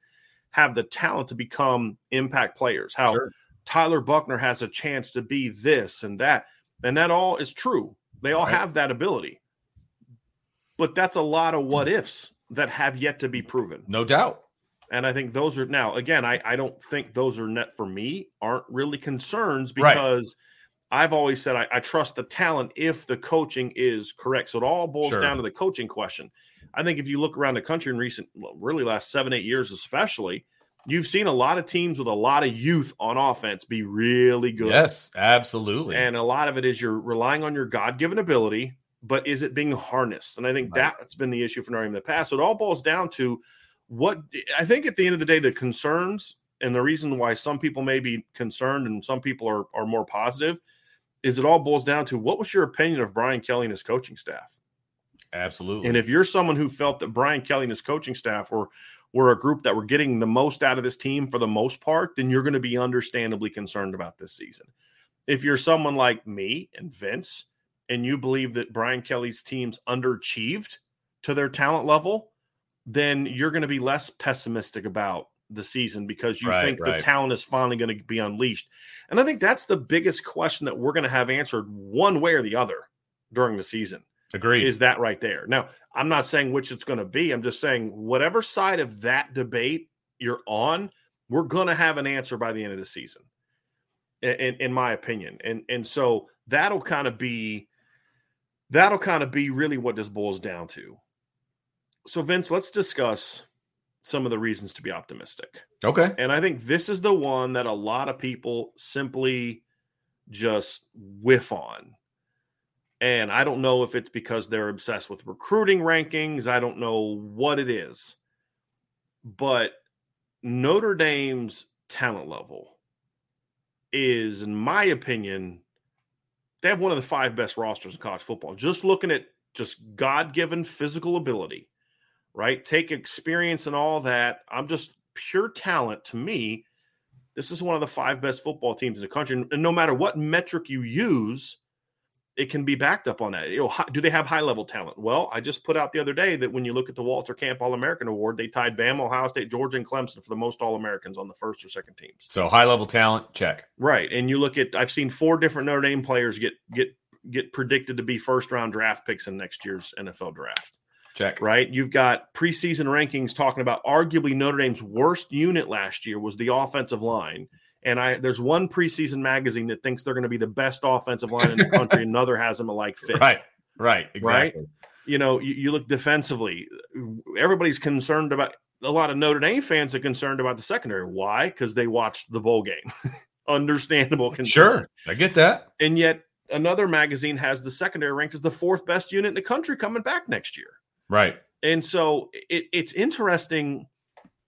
have the talent to become impact players. How sure. Tyler Buchner has a chance to be this and that. And that all is true. They all right. have that ability. But that's a lot of what ifs that have yet to be proven. No doubt. And I think those are now, again, I, I don't think those are net for me, aren't really concerns because right. I've always said I, I, trust the talent if the coaching is correct. So it all boils sure. down to the coaching question. I think if you look around the country in recent, well, really last seven, eight years, especially, you've seen a lot of teams with a lot of youth on offense be really good. Yes, absolutely. And a lot of it is you're relying on your God given ability, but is it being harnessed? And I think right. that's been the issue for Notre in the past. So it all boils down to what I think at the end of the day, the concerns and the reason why some people may be concerned and some people are, are more positive is it all boils down to what was your opinion of Brian Kelly and his coaching staff? Absolutely. And if you're someone who felt that Brian Kelly and his coaching staff were were a group that were getting the most out of this team for the most part, then you're going to be understandably concerned about this season. If you're someone like me and Vince, and you believe that Brian Kelly's teams underachieved to their talent level, then you're going to be less pessimistic about the season because you right, think right. the talent is finally going to be unleashed. And I think that's the biggest question that we're going to have answered one way or the other during the season. Agreed. Is that right there? Now, I'm not saying which it's going to be. I'm just saying whatever side of that debate you're on, we're going to have an answer by the end of the season, in, in my opinion. And and so that'll kind of be that'll kind of be really what this boils down to. So, Vince, let's discuss some of the reasons to be optimistic. Okay. And I think this is the one that a lot of people simply just whiff on and I don't know if it's because they're obsessed with recruiting rankings. I don't know what it is. But Notre Dame's talent level is, in my opinion, they have one of the five best rosters in college football. Just looking at just God given physical ability, right? Take experience and all that. I'm just pure talent to me. This is one of the five best football teams in the country. And no matter what metric you use, it can be backed up on that. You know, do they have high level talent? Well, I just put out the other day that when you look at the Walter Camp All American Award, they tied Bama, Ohio State, Georgia, and Clemson for the most All Americans on the first or second teams. So high level talent, check. Right, and you look at I've seen four different Notre Dame players get get get predicted to be first round draft picks in next year's NFL draft. Check. Right, you've got preseason rankings talking about arguably Notre Dame's worst unit last year was the offensive line And I there's one preseason magazine that thinks they're going to be the best offensive line in the country, another has them at like fifth. Right. Right. Exactly. You know, you, you look defensively. Everybody's concerned about a lot of Notre Dame fans are concerned about the secondary. Why? Because they watched the bowl game. Understandable concern. Sure. I get that. And yet another magazine has the secondary ranked as the fourth best unit in the country coming back next year. Right. And so it, it's interesting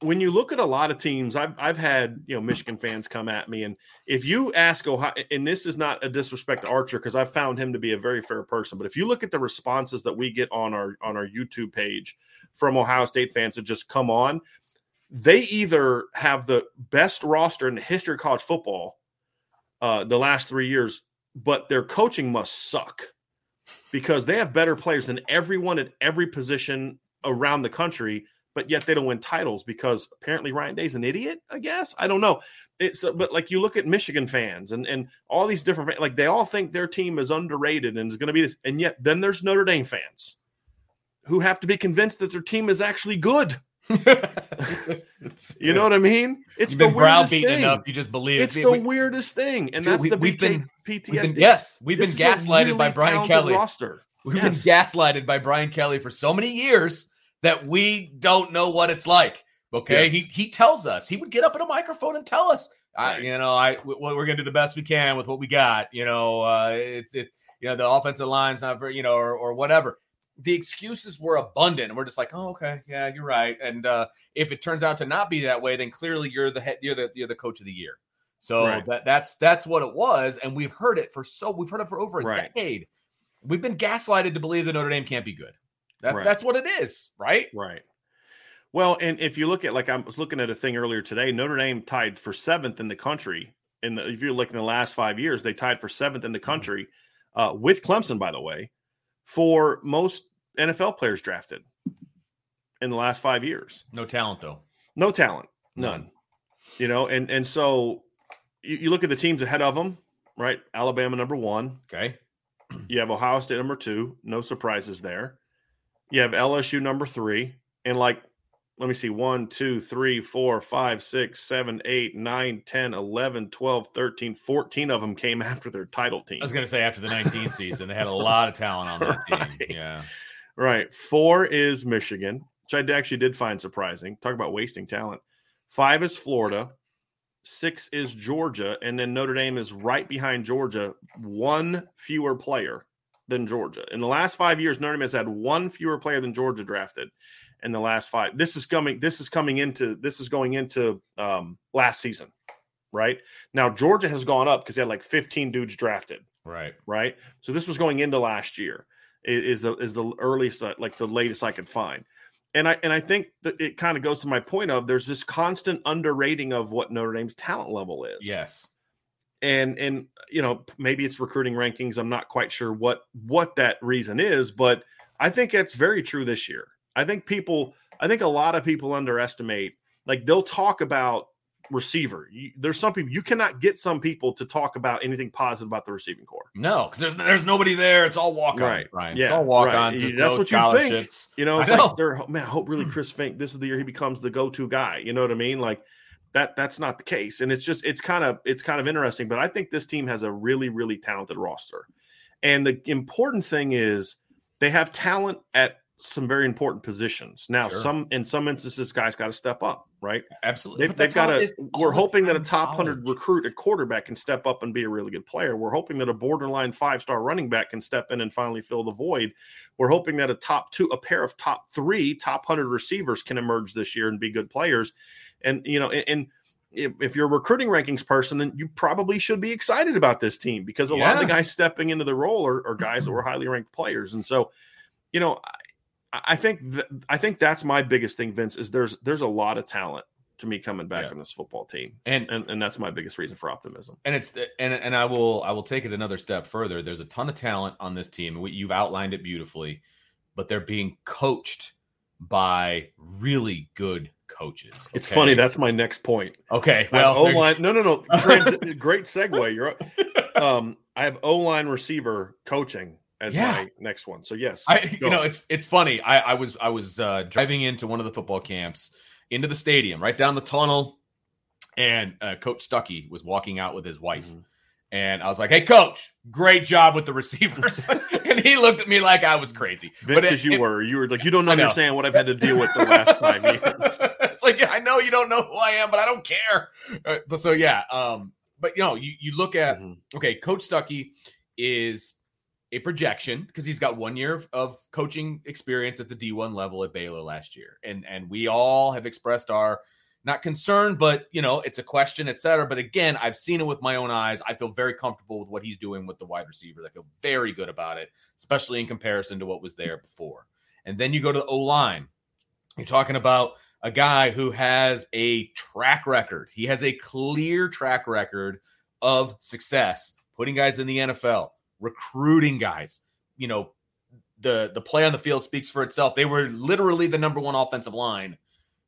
when you look at a lot of teams. I've I've had you know Michigan fans come at me, and if you ask Ohio, and this is not a disrespect to Archer because I've found him to be a very fair person, but if you look at the responses that we get on our on our YouTube page from Ohio State fans that just come on, they either have the best roster in the history of college football uh, the last three years, but their coaching must suck because they have better players than everyone at every position around the country, but yet they don't win titles because apparently Ryan Day's an idiot. I guess I don't know. It's but like you look at Michigan fans and and all these different like they all think their team is underrated and is going to be this, and yet then there's Notre Dame fans who have to be convinced that their team is actually good. you know what I mean? It's You've the been weirdest browbeaten thing. enough. You just believe It's See, the we- weirdest thing, and Dude, that's we- the we've been- PTSD. we've been- yes, we've This been gaslighted by Brian Kelly. Roster. We've Yes. been gaslighted by Brian Kelly for so many years that we don't know what it's like. Okay, Yes. he he tells us he would get up at a microphone and tell us, I, you know, I we- we're gonna do the best we can with what we got. You know, uh, it's it, you know, the offensive line's not very, you know, or, or whatever. The excuses were abundant, and we're just like, oh, okay, yeah, you're right. And uh, if it turns out to not be that way, then clearly you're the head, you're the you're the coach of the year. So Right. that that's that's what it was, and we've heard it for so we've heard it for over a Right. decade. We've been gaslighted to believe that Notre Dame can't be good. That, Right. That's what it is, right? Right. Well, and if you look at like I was looking at a thing earlier today, Notre Dame tied for seventh in the country. And if you look in the last five years, they tied for seventh in the country uh, with Clemson, by the way, for most NFL players drafted in the last five years. No talent though. No talent, mm-hmm. none. You know, and and so you, you look at the teams ahead of them, right? Alabama number one. Okay. You have Ohio State number two. No surprises there. You have LSU number three. And like, let me see, one, two, three, four, five, six, seven, eight, nine, 10, 11, 12, 13, 14 of them came after their title team. I was gonna say after the 19th season, they had a lot of talent on that team. Right. Right. Four is Michigan, which I actually did find surprising. Talk about wasting talent. Five is Florida. Six is Georgia. And then Notre Dame is right behind Georgia, one fewer player than Georgia. In the last five years, Notre Dame has had one fewer player than Georgia drafted in the last five. This is coming, this is coming into this is going into um last season. Right. Now Georgia has gone up because they had like 15 dudes drafted Right. right? So this was going into last year. Is the is the earliest like the latest I could find, and I and I think that it kind of goes to my point of there's this constant underrating of what Notre Dame's talent level is. Yes. and and you know maybe it's recruiting rankings. I'm not quite sure what what that reason is, but I think it's very true this year. I think people, I think a lot of people underestimate. Like they'll talk about receiver. You, there's some people you cannot get some people to talk about anything positive about the receiving corps. No, because there's there's nobody there. It's all walk on. Right. Brian. Yeah, It's all walk right. on. That's what you think. You know, it's I know. like they're man. I hope really Chris Finke. This is the year he becomes the go-to guy. You know what I mean? Like that. That's not the case, and it's just it's kind of it's kind of interesting. But I think this team has a really really talented roster, and the important thing is they have talent at some very important positions. Now, Sure. some in some instances, guys got to step up, right? Absolutely. They've, they've got it to. We're hoping that a top hundred recruit at quarterback can step up and be a really good player. We're hoping that a borderline five star running back can step in and finally fill the void. We're hoping that a top two, a pair of top three, top hundred receivers can emerge this year and be good players. And you know, and, and if, if you're a recruiting rankings person, then you probably should be excited about this team because a lot of the guys stepping into the role are, are guys that were highly ranked players. And so, you know, I, think th- I think that's my biggest thing, Vince. Is there's there's a lot of talent to me coming back Yeah. on this football team, And and and that's my biggest reason for optimism. and it's and and I will I will take it another step further. There's a ton of talent on this team. We- You've outlined it beautifully, but they're being coached by really good coaches. It's funny. That's my next point. okay. Well, O line. No, no, no. Trans- great segue. You're. Um, I have O line receiver coaching as Yeah. my next one. So yes, I you know it's it's funny. I I was I was uh, driving into one of the football camps into the stadium, right down the tunnel. and uh, Coach Stuckey was walking out with his wife. Mhm. And I was like, "Hey, coach, great job with the receivers." and he looked at me like I was crazy. As you it- were, you were like, you don't understand what I've had to deal with the last time." it's like, yeah, I know you don't know who I am, but I don't care. Uh, but so yeah, um, but you know, you you look at Mhm. okay, Coach Stuckey is a projection because he's got one year of, of coaching experience at the D1 level at Baylor last year. And and we all have expressed our not concern, but you know, it's a question, et cetera. But again, I've seen it with my own eyes. I feel very comfortable with what he's doing with the wide receivers. I feel very good about it, especially in comparison to what was there before. And then you go to the O line. You're talking about a guy who has a track record. He has a clear track record of success, putting guys in the NFL, recruiting guys. You know, the the play on the field speaks for itself. They were literally the number one offensive line.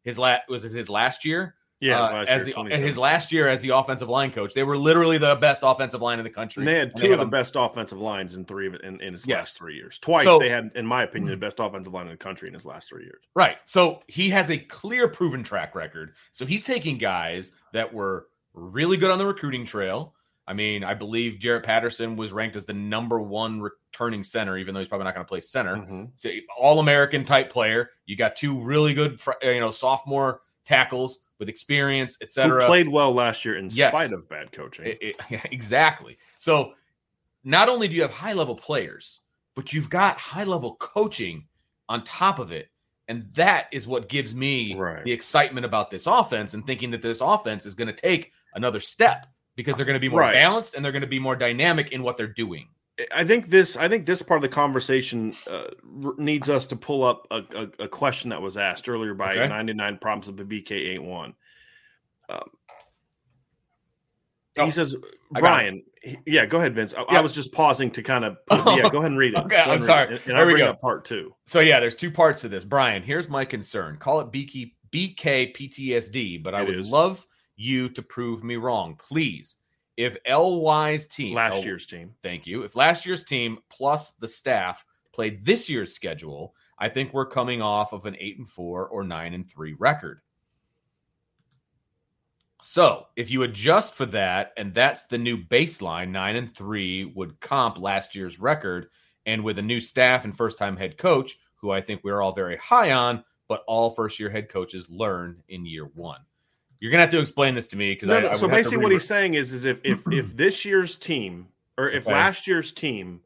His last was his last year. Yeah, Uh, his last as year, the his last year as the offensive line coach. They were literally the best offensive line in the country. And they had two of the best offensive lines in three of it in, in his Yes. last three years. Twice So- they had, in my opinion, the best offensive line in the country in his last three years. Right. So he has a clear proven track record. So he's taking guys that were really good on the recruiting trail. I mean, I believe Jarrett Patterson was ranked as the number one returning center, even though he's probably not going to play center. Mhm. So all American type player. You got two really good, you know, sophomore tackles with experience, etc. played well last year in Yes. spite of bad coaching. It- it- exactly. So not only do you have high level players, but you've got high level coaching on top of it. And that is what gives me Right. the excitement about this offense and thinking that this offense is going to take another step because they're going to be more Right. balanced and they're going to be more dynamic in what they're doing. I think this. I think this part of the conversation uh, needs us to pull up a, a, a question that was asked earlier by Okay. 99 problems of the BK81. Um, Oh, he says, Brian, he- yeah, go ahead, Vince. I, I was just pausing to kind of, Oh, yeah, go ahead and read it. okay, I'm sorry. it. And, Here and I we go. part two. So yeah, there's two parts to this. Brian, here's my concern. Call it BK, BK PTSD, but I It would is. love you to prove me wrong. Please. If LY's team Last L- year's team. Thank you. If last year's team plus the staff played this year's schedule, I think we're coming off of an 8 and 4 or 9 and 3 record. So, if you adjust for that and that's the new baseline, 9 and 3 would comp last year's record and with a new staff and first-time head coach who I think we're all very high on, but all first-year head coaches learn in year 1. You're going to have to explain this to me because No, I, no, I so would have to basically, what he's saying is, is if if if this year's team or if Okay. last year's team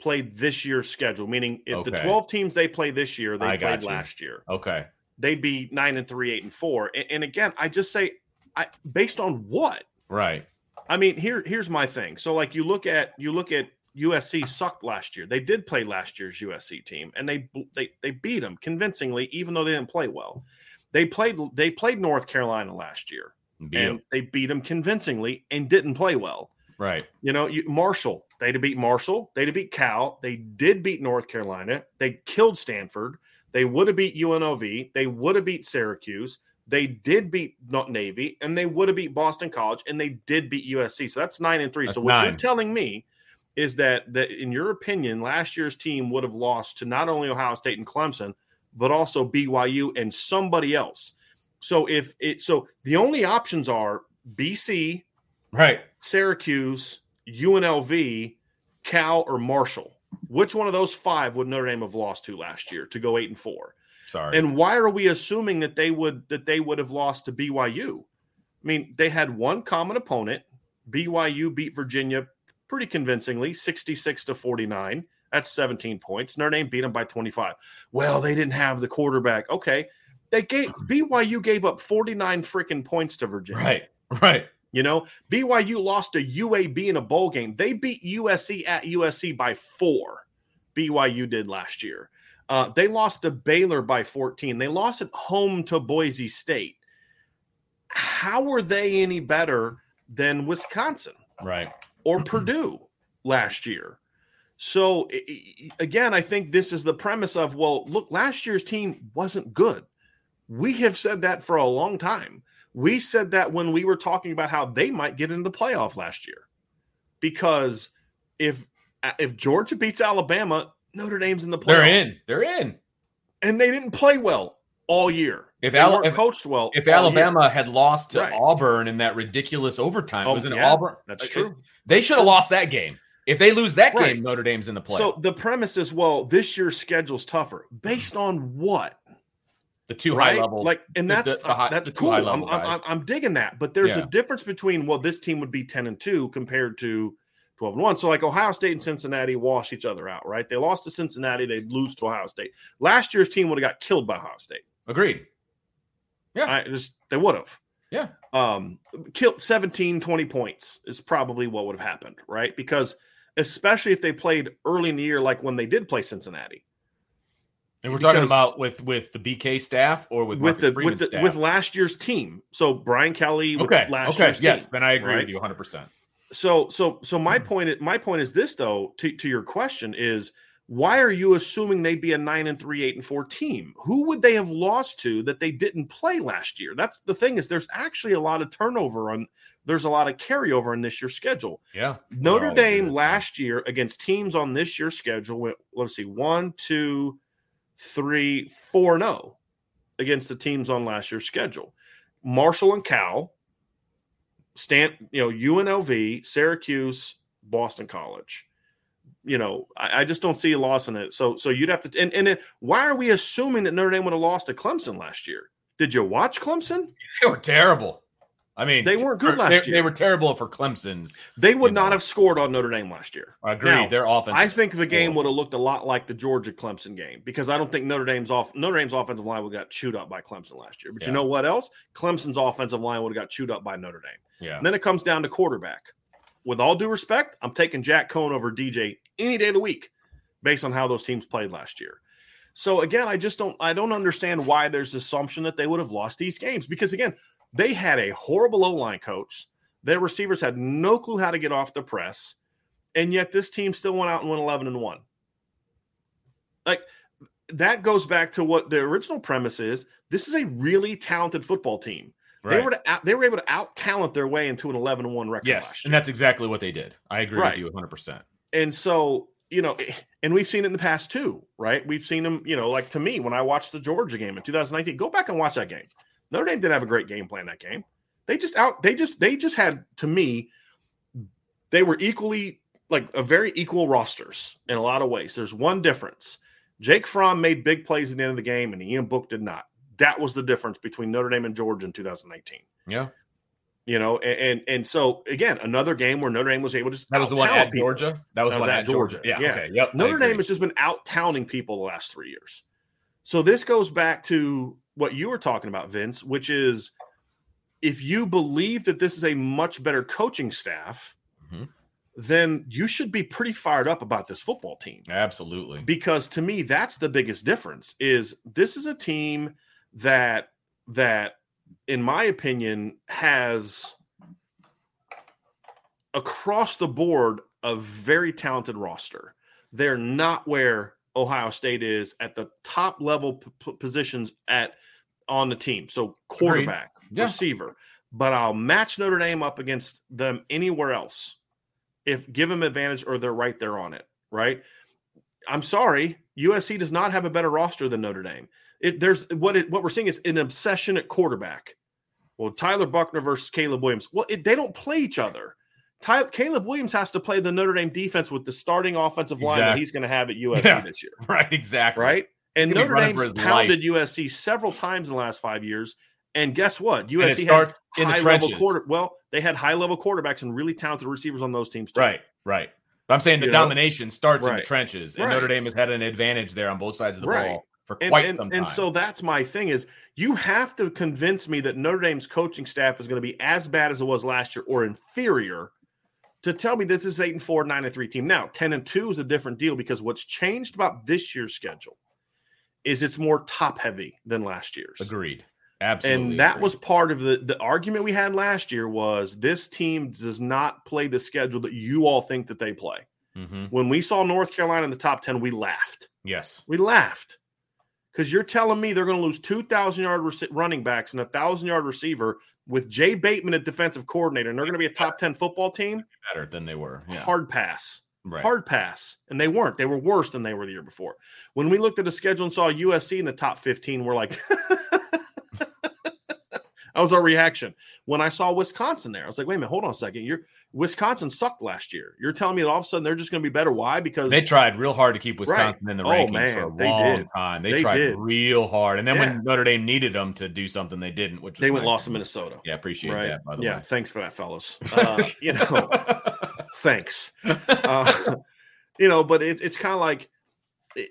played this year's schedule, meaning if the twelve teams they play this year, they I played last year, Okay. they'd be nine and three, eight and four. And, and again, I just say, I based on what? Right. I mean, here here's my thing. So like you look at you look at USC sucked last year. They did play last year's USC team, and they they they beat them convincingly, even though they didn't play well. They played they played North Carolina last year, Beat and they beat them convincingly and didn't play well. Right. You know, you, Marshall, they'd have beat Marshall. They'd have beat Cal. They did beat North Carolina. They killed Stanford. They would have beat UNLV. They would have beat Syracuse. They did beat not Navy, and they would have beat Boston College, and they did beat USC. So that's nine and three. That's so what you're telling me is that that in your opinion, last year's team would have lost to not only Ohio State and Clemson, but also BYU and somebody else. So if it so the only options are BC, Right. Syracuse, UNLV, Cal, or Marshall. Which one of those five would Notre Dame have lost to last year to go eight and four? Sorry. And why are we assuming that they would that they would have lost to BYU? I mean, they had one common opponent. BYU beat Virginia pretty convincingly, 66 to 49. That's 17 points. Notre Dame beat them by 25. Well, they didn't have the quarterback. Okay. They gave BYU gave up 49 freaking points to Virginia. right. Right. You know, BYU lost to UAB in a bowl game. They beat USC at USC by four. BYU did last year. Uh, they lost to Baylor by 14. They lost at home to Boise State. How were they any better than Wisconsin Right. or Purdue last year? So again, I think this is the premise of well, look, last year's team wasn't good. We have said that for a long time. We said that when we were talking about how they might get into the playoff last year. Because if uh, if Georgia beats Alabama, Notre Dame's in the playoff. They're in. They're in. And they didn't play well all year. If weren't if- coached well, If all year. Alabama had lost to Right. Auburn in that ridiculous overtime. Oh, it was an yeah, Auburn. that's uh, it- true. they should have lost that game. If they lose that Right. game, Notre Dame's in the play. So the premise is, well, this year's schedule's tougher. Based on what? the two right? high level, like, and that's the- the high- that's the cool. I'm. I'm, I'm digging that, but there's Yeah. a difference between well, this team would be ten and two compared to twelve and one. So like Ohio State and Cincinnati wash each other out, right? They lost to Cincinnati, they lose to Ohio State. Last year's team would have got killed by Ohio State. agreed. Yeah. I just they would have. Yeah. Um, killed 17, 20 points is probably what would have happened, right? Because especially if they played early in the year, like when they did play Cincinnati. And we're talking about with with the BK staff or with with Marcus the Freeman's with the staff? with last year's team. So Brian Kelly with okay, last okay, year's yes, team. then I agree right? with you 100. percent So so so my Hmm. point my point is this though to, to your question is why are you assuming they'd be a nine and three, eight and four team? Who would they have lost to that they didn't play last year? That's the thing is there's actually a lot of turnover on there's a lot of carryover in this year's schedule. Yeah, Notre Dame last year against teams on this year's schedule went, let's see, one, two, three, four, no, oh against the teams on last year's schedule. Marshall and Cal, Stan, you know, UNLV, Syracuse, Boston College. You know, I, I just don't see a loss in it. So, so you'd have to. And and then why are we assuming that Notre Dame would have lost to Clemson last year? Did you watch Clemson? they were terrible. I mean, They weren't good last they, year. They were terrible for Clemson's. They would not know. have scored on Notre Dame last year. I agree. Now, Their offense. I think the game would have looked a lot like the Georgia Clemson game because I don't think Notre Dame's off Notre Dame's offensive line would have got chewed up by Clemson last year. But you know what else? Clemson's offensive line would have got chewed up by Notre Dame. Yeah, And then it comes down to quarterback. With all due respect, I'm taking Jack Coan over DJ any day of the week based on how those teams played last year. So again, I just don't I don't understand why there's assumption that they would have lost these games because again, they had a horrible O-line coach. Their receivers had no clue how to get off the press, and yet this team still went out and went 11 and 1. Like that goes back to what the original premise is. This is a really talented football team. They were to out, they were able to out talent their way into an 11 1 record yes, and that's exactly what they did. I agree Right. with you 100. percent And so, you know, eh, and we've seen it in the past too, right? We've seen them, you know, like to me when I watched the Georgia game in 2019, go back and watch that game. Notre Dame didn't have a great game plan that game. They just out they just they just had to me they were equally like a very equal rosters in a lot of ways. There's one difference. Jake Fromm made big plays at the end of the game and Ian Book did not. That was the difference between Notre Dame and Georgia in 2019. Yeah, You know, and and, and so again, another game where Notre Dame was able to just that was the one at people. Georgia. That was That was at at Georgia. Georgia. Yeah. Yeah. Okay. Yep. Notre Dame has just been out towning people the last three years. So this goes back to what you were talking about, Vince, which is if you believe that this is a much better coaching staff, Mhm. then you should be pretty fired up about this football team. absolutely. Because to me, that's the biggest difference. Is this is a team that that, in my opinion, has across the board a very talented roster. They're not where Ohio State is at the top level p- positions at on the team. So quarterback, Yeah. receiver. But I'll match Notre Dame up against them anywhere else if give them advantage or they're right there on it. Right. I'm sorry, USC does not have a better roster than Notre Dame. It, there's what it, what we're seeing is an obsession at quarterback. Well, Tyler Buchner versus Caleb Williams. Well, it, they don't play each other. Ty, Caleb Williams has to play the Notre Dame defense with the starting offensive line that he's going to have at USC Yeah. this year, Right. Exactly. right? And He's gonna be Notre Dame's pounded USC several times in the last five years. And guess what? USC had in the high level quarter. Well, they had high level quarterbacks and really talented receivers on those teams too. Right. Right. But I'm saying the You know? domination starts in the trenches, and Right. Notre Dame has had an advantage there on both sides of the Right. ball for and, quite and, some time. and so that's my thing is you have to convince me that Notre Dame's coaching staff is going to be as bad as it was last year or inferior to tell me that this is eight and four, nine and three team. Now, 10 and two is a different deal because what's changed about this year's schedule is it's more top heavy than last year's. agreed. Absolutely. And that agreed. was part of the, the argument we had last year was this team does not play the schedule that you all think that they play. Mhm. When we saw North Carolina in the top 10, we laughed. yes. We laughed because you're telling me they're going to lose 2,000 yard rec- running backs and a 1,000 yard receiver with Jay Bateman at defensive coordinator, and they're going to be a top 10 football team? Better than they were. Yeah. Hard pass. Right. hard pass, and they weren't. They were worse than they were the year before. When we looked at the schedule and saw USC in the top 15, we're like, that was our reaction. When I saw Wisconsin there, I was like, wait a minute, hold on a second. You're Wisconsin sucked last year. You're telling me that all of a sudden they're just going to be better? Why? Because They tried real hard to keep Wisconsin Right. in the Oh, rankings man, for a they long did. time. They, They tried did. real hard, and then Yeah. when Notre Dame needed them to do something, they didn't. Which was they went lost to Minnesota. Yeah, appreciate right. that. By the yeah, way, yeah, thanks for that, fellas. Uh, you know, thanks. Uh, you know, but it, it's kind of like it-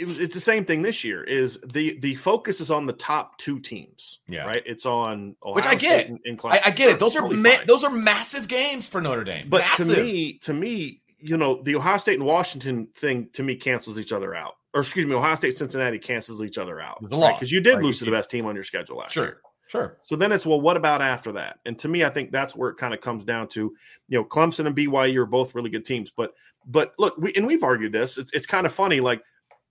it's the same thing this year. Is the the focus is on the top two teams? Yeah. right. It's on Ohio Which I State get. and- and I. I get it. Those are Totally ma- those are massive games for Notre Dame. But massive. to me, to me, you know, the Ohio State and Washington thing to me cancels each other out. Or excuse me, Ohio State Cincinnati cancels each other out. It's a loss. because you did Right, lose you to the best team on your schedule last sure, year. sure. So then it's well, what about after that? And to me, I think that's where it kind of comes down to, you know, Clemson and BYU are both really good teams. But but look, we and we've argued this. It's it's kind of funny. Like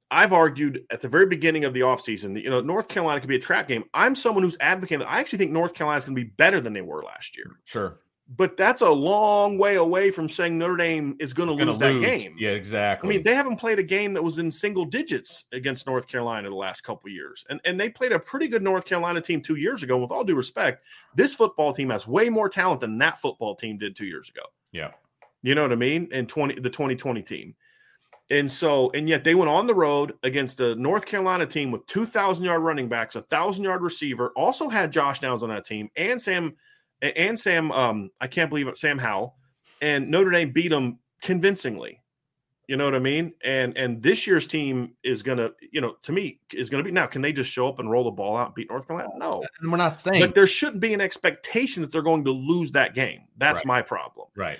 I've argued at the very beginning of the offseason, that, you know, North Carolina could be a trap game. I'm someone who's advocating that I actually think North Carolina's going to be better than they were last year. Sure. But that's a long way away from saying Notre Dame is going to Gonna lose that game. Yeah, exactly. I mean, they haven't played a game that was in single digits against North Carolina the last couple of years. And and they played a pretty good North Carolina team 2 years ago with all due respect. This football team has way more talent than that football team did 2 years ago. yeah. You know what I mean? And 20 the 2020 team. And so and yet they went on the road against a North Carolina team with 2000 yard running backs, a 1000 yard receiver, also had Josh Downs on that team and Sam and Sam um I can't believe it Sam Howell and Notre Dame beat them convincingly. You know what I mean? And and this year's team is gonna, you know, to me is gonna be now. Can they just show up and roll the ball out and beat North Carolina? No. And we're not saying But there shouldn't be an expectation that they're going to lose that game. That's Right. my problem. right.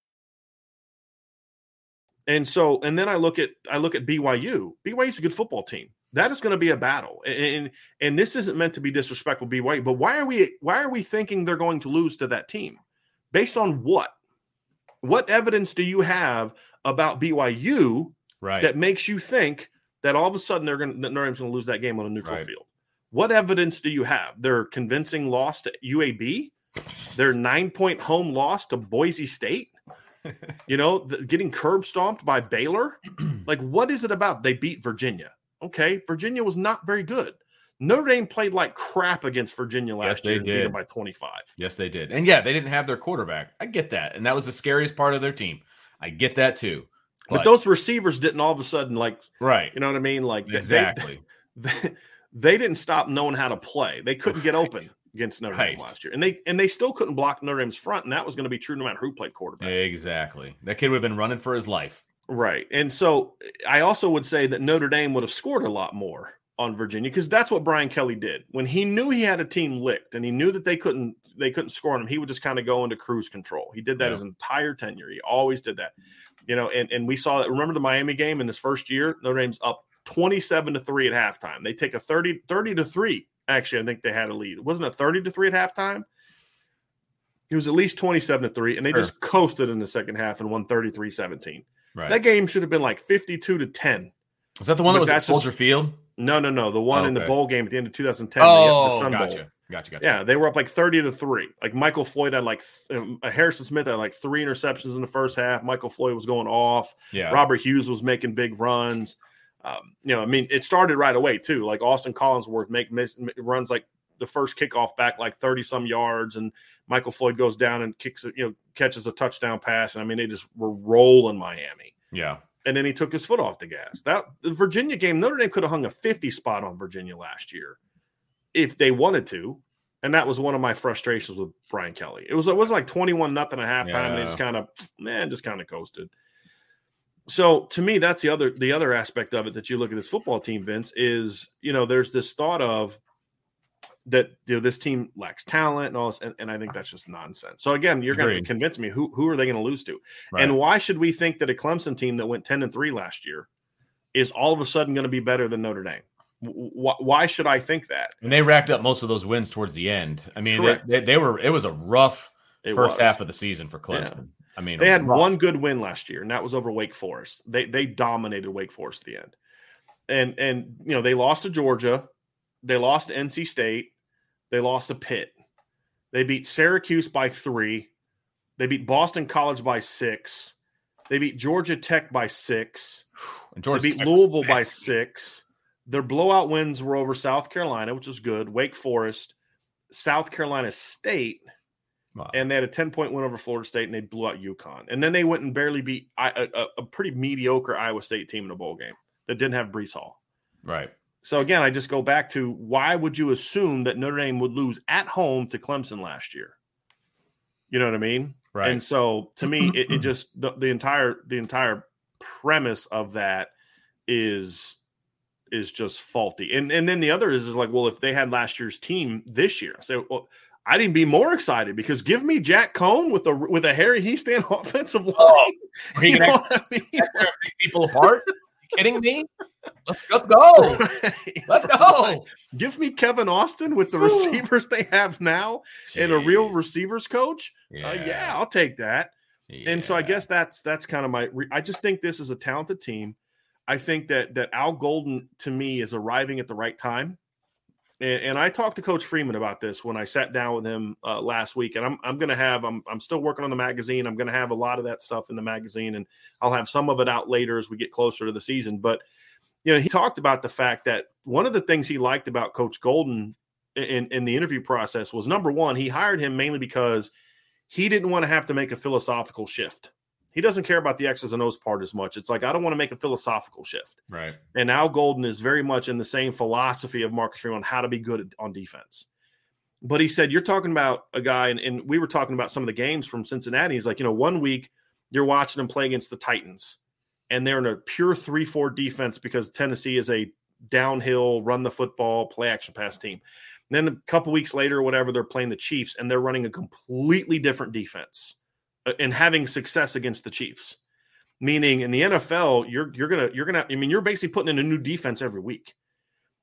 And so, and then I look at I look at BYU. BYU's a good football team. That is going to be a battle, and, and and this isn't meant to be disrespectful BYU. But why are we why are we thinking they're going to lose to that team? Based on what? What evidence do you have about BYU Right. that makes you think that all of a sudden they're going to Notre Dame's going to lose that game on a neutral Right. field? What evidence do you have? Their convincing loss to UAB, their nine point home loss to Boise State. You know, the, getting curb stomped by Baylor. like, what is it about? They beat Virginia. Okay, Virginia was not very good. Notre Dame played like crap against Virginia Yes, last they year beat did. by 25. Yes, they did. And yeah, they didn't have their quarterback. I get that. And that was the scariest part of their team. I get that too. But, those receivers didn't all of a sudden, like, right. you know what I mean? Like, Exactly. they, they didn't stop knowing how to play. They couldn't get open against Notre Right. Dame last year, and they and they still couldn't block Notre Dame's front, and that was going to be true no matter who played quarterback. Exactly. That kid would have been running for his life. Right, and so I also would say that Notre Dame would have scored a lot more on Virginia because that's what Brian Kelly did when he knew he had a team licked and he knew that they couldn't they couldn't score on him. He would just kind of go into cruise control. He did that Yeah. his entire tenure. He always did that, you know. And and we saw that. Remember the Miami game in his first year? Notre Dame's up twenty seven to three at halftime. They take a 30, 30 to three. Actually, I think they had a lead. It Wasn't a thirty to three at halftime? It was at least 27 to 3, and they Sure. just coasted in the second half and won 33 17. Right. That game should have been like 52 to 10. was that the one but that was at that's just- Soldier Field? No, no, no. The one in the Okay. bowl game at the end of 2010. the- the Oh, Sun Bowl. gotcha. Gotcha. Gotcha. Yeah, they were up like 30 to 3. Like Michael Floyd had like um, Harrison Smith had like three interceptions in the first half. Michael Floyd was going off. Yeah. Robert Hughes was making big runs. Um, you know, I mean, it started right away too. Like Austin Collinsworth make miss, runs like the first kickoff back like 30 some yards and Michael Floyd goes down and kicks it, you know, catches a touchdown pass. And I mean, they just were rolling Miami. Yeah. And then he took his foot off the gas. That the Virginia game, Notre Dame could have hung a 50 spot on Virginia last year if they wanted to. And that was one of my frustrations with Brian Kelly. It was it was like 21 nothing at halftime, and he just kind of man, just kind of coasted. So to me, that's the other the other aspect of it that you look at this football team, Vince, is you know, there's this thought of that you know this team lacks talent and all this, and, and I think that's just nonsense. So again, you're going to have Agreed. to convince me who who are they going to lose to, Right. and why should we think that a Clemson team that went ten and three last year is all of a sudden going to be better than Notre Dame? Why should I think that? and they racked up most of those wins towards the end. I mean, they, they, they were. It was a rough It first was. half of the season for Clemson. I mean, They had rough. one good win last year, and that was over Wake Forest. They they dominated Wake Forest at the end, and and you know they lost to Georgia, they lost to NC State, they lost to Pitt, they beat Syracuse by three, they beat Boston College by six, they beat Georgia Tech by six, And they beat Tech Louisville by six. Their blowout wins were over South Carolina, which was good, Wake Forest, South Carolina State, Wow. and they had a 10 point win over Florida State and they blew out UConn. And then they went and barely beat a pretty mediocre Iowa State team in a bowl game that didn't have Breece Hall. right. So again, I just go back to why would you assume that Notre Dame would lose at home to Clemson last year? You know what I mean? Right. And so to me, it, it just the, the entire the entire premise of that is is just faulty. And and then the other is is like, well, if they had last year's team this year, so well, I'd even be more excited because give me Jack Coan with a with a Harry Hiestand offensive line. Oh, You know I mean? people apart. kidding me? Let's let's go. Let's go. Give me Kevin Austin with the receivers they have now and a real receivers coach. Yeah, uh, yeah I'll take that. And so I guess that's that's kind of my. Re- I just think this is a talented team. I think that that Al Golden to me is arriving at the right time. And, and I talked to Coach Freeman about this when I sat down with him uh, last week. And I'm I'm going to have I'm I'm still working on the magazine. I'm going to have a lot of that stuff in the magazine, and I'll have some of it out later as we get closer to the season. But you know, he talked about the fact that one of the things he liked about Coach Golden in in the interview process was number one, he hired him mainly because he didn't want to have to make a philosophical shift. He doesn't care about the X's and O's part as much. It's like I don't want to make a philosophical shift. right. And Al Golden is very much in the same philosophy of Marcus Freeman on how to be good on defense. But he said, You're talking about a guy, and, and we were talking about some of the games from Cincinnati. He's like, You know, one week you're watching them play against the Titans, and they're in a pure 3 4 defense because Tennessee is a downhill, run the football, play action pass team. And then a couple weeks later, or whatever, they're playing the Chiefs, and they're running a completely different defense Uh, and having success against the Chiefs meaning in the NFL, you're you're gonna you're gonna I mean you're basically putting in a new defense every week.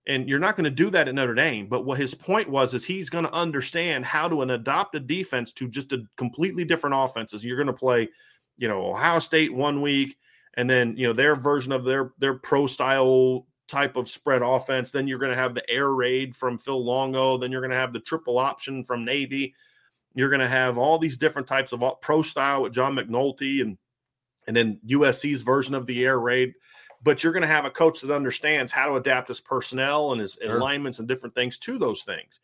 And you're not going to do that at Notre Dame. But what his point was is he's going to understand how to an adopt a defense to just a completely different offenses. You're going to play, you know, Ohio State one week, and then you know their version of their their pro style type of spread offense. Then you're going to have the air raid from Phil Longo. Then you're going to have the triple option from Navy. You're going to have all these different types of uh, pro style with John McNulty and and then USC's version of the air raid. But you're going to have a coach that understands how to adapt his personnel and his Sure. alignments and different things to those things.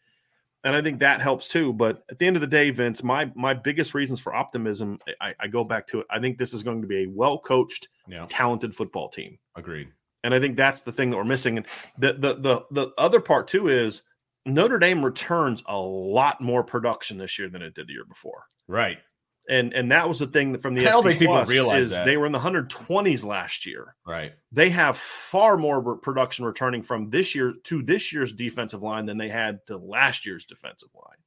And I think that helps too. But at the end of the day, Vince, my my biggest reasons for optimism, I, I go back to it. I think this is going to be a well coached, Yeah. talented football team. Agreed. And I think that's the thing that we're missing. And the the the the other part too is Notre Dame returns a lot more production this year than it did the year before. Right. And and that was the thing that from the I SP Plus realize is that. they were in the 120s last year. Right. They have far more production returning from this year to this year's defensive line than they had to last year's defensive line.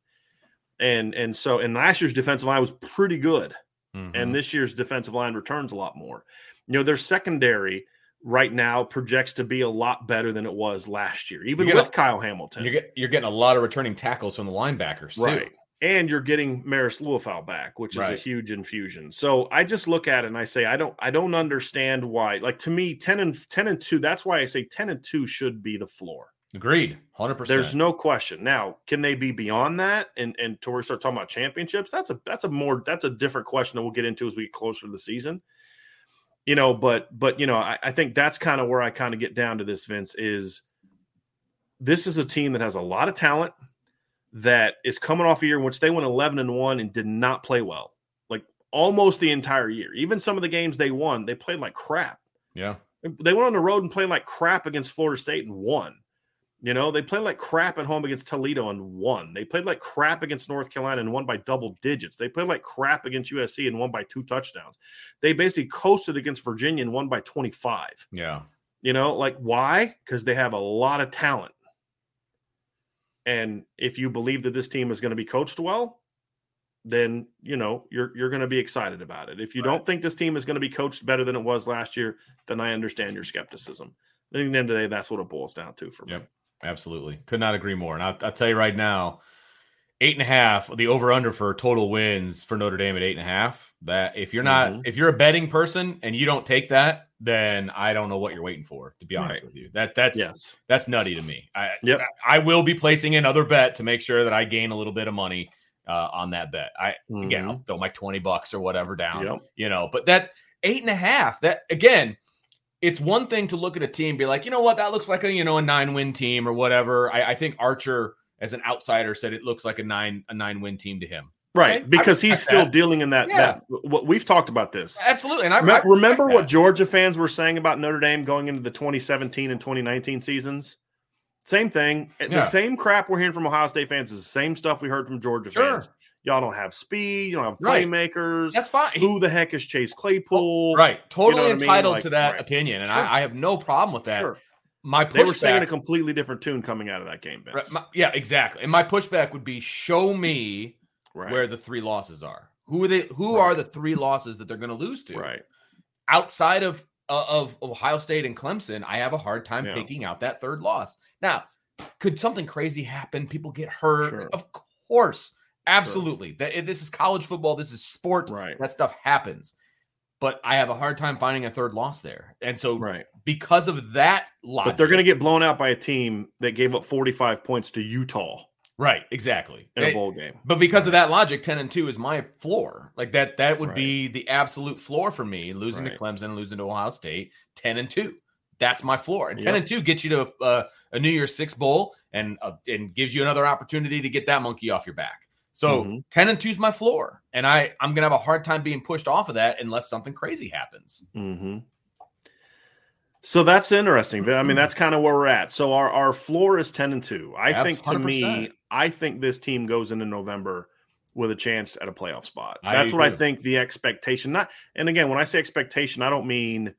And and so and last year's defensive line was pretty good Mhm. and this year's defensive line returns a lot more. You know, their secondary right now projects to be a lot better than it was last year, even with gonna- Kyle Hamilton. you're, get, you're getting a lot of returning tackles from the linebackers, too. right. And you're getting Marist Liufau back, which is a huge infusion. So I just look at it and I say, I don't I don't understand why. Like to me, 10 and 10 and 2, that's why I say 10 and 2 should be the floor. Agreed. 100%. There's no question. Now, can they be beyond that and and until we start talking about championships? That's a that's a more that's a different question that we'll get into as we get closer to the season. You know, but but you know, I, I think that's kind of where I kind of get down to this, Vince, is this is a team that has a lot of talent. that is coming off a year in which they went 11 and 1 and did not play well. Like almost the entire year. Even some of the games they won, they played like crap. Yeah. They went on the road and played like crap against Florida State and won. You know, they played like crap at home against Toledo and won. They played like crap against North Carolina and won by double digits. They played like crap against USC and won by two touchdowns. They basically coasted against Virginia and won by 25. Yeah. You know, like why? Because they have a lot of talent. And if you believe that this team is going to be coached well, then you know you're you're going to be excited about it. If you Right. don't think this team is going to be coached better than it was last year, then I understand your skepticism. I think at the end of the day, that's what it boils down to for me. Absolutely. Could not agree more. And I'll, I'll tell you right now, eight and a half, the over under for total wins for Notre Dame at eight and a half. That if you're not, Mhm. if you're a betting person and you don't take that, then I don't know what you're waiting for, to be honest Right. with you. That that's Yes. that's nutty to me. I Yep. I will be placing another bet to make sure that I gain a little bit of money uh, on that bet. I again Mhm. I'll throw my 20 bucks or whatever down. Yep. You know, but that eight and a half, that again, it's one thing to look at a team be like, you know what, that looks like a you know a nine win team or whatever. I, I think Archer as an outsider said it looks like a nine a nine win team to him. Right. I Because he's still that. dealing in that, Yeah. that what we've talked about this. Absolutely, and I, I remember what that. Georgia fans were saying about Notre Dame going into the 2017 and 2019 seasons? Same thing. Eh, yeah. The same crap we're hearing from Ohio State fans is the same stuff we heard from Georgia Sure. fans. Y'all don't have speed. You don't have Right. playmakers. That's fine. Who the heck is Chase Claypool? right, totally what I mean? entitled Like, to that right. opinion, and Sure. I, I have no problem with that. Sure. My They were singing a completely different tune coming out of that game, Right, my- yeah, exactly. And my pushback would be show me Right. where the three losses are. Who are they? Who are the three losses that they're going to lose to? right. Outside of uh, of Ohio State and Clemson, I have a hard time Yeah. picking out that third loss. Now, could something crazy happen? People get hurt. Sure. Of course, absolutely. That this is college football. This is sport. Right. That stuff happens. But I have a hard time finding a third loss there, and so Right. because of that logic, But they're going to get blown out by a team that gave up 45 points to Utah right. Exactly. in a bowl game. But because of that logic, 10 and 2 is my floor. Like that that would be the absolute floor for me, losing Right. to Clemson, losing to Ohio State, 10 and 2. That's my floor. And 10 Yep. and 2 gets you to uh, a New Year's 6 bowl and uh, and gives you another opportunity to get that monkey off your back. So Mhm. 10 and 2 is my floor. And I I'm going to have a hard time being pushed off of that unless something crazy happens. hmm So that's interesting. I mean, that's kind of where we're at. So our, our floor is 10 and 2. I Abs- think to me, 100%. I think this team goes into November with a chance at a playoff spot. I That's what I think the expectation. Not and again, when I say expectation, I don't mean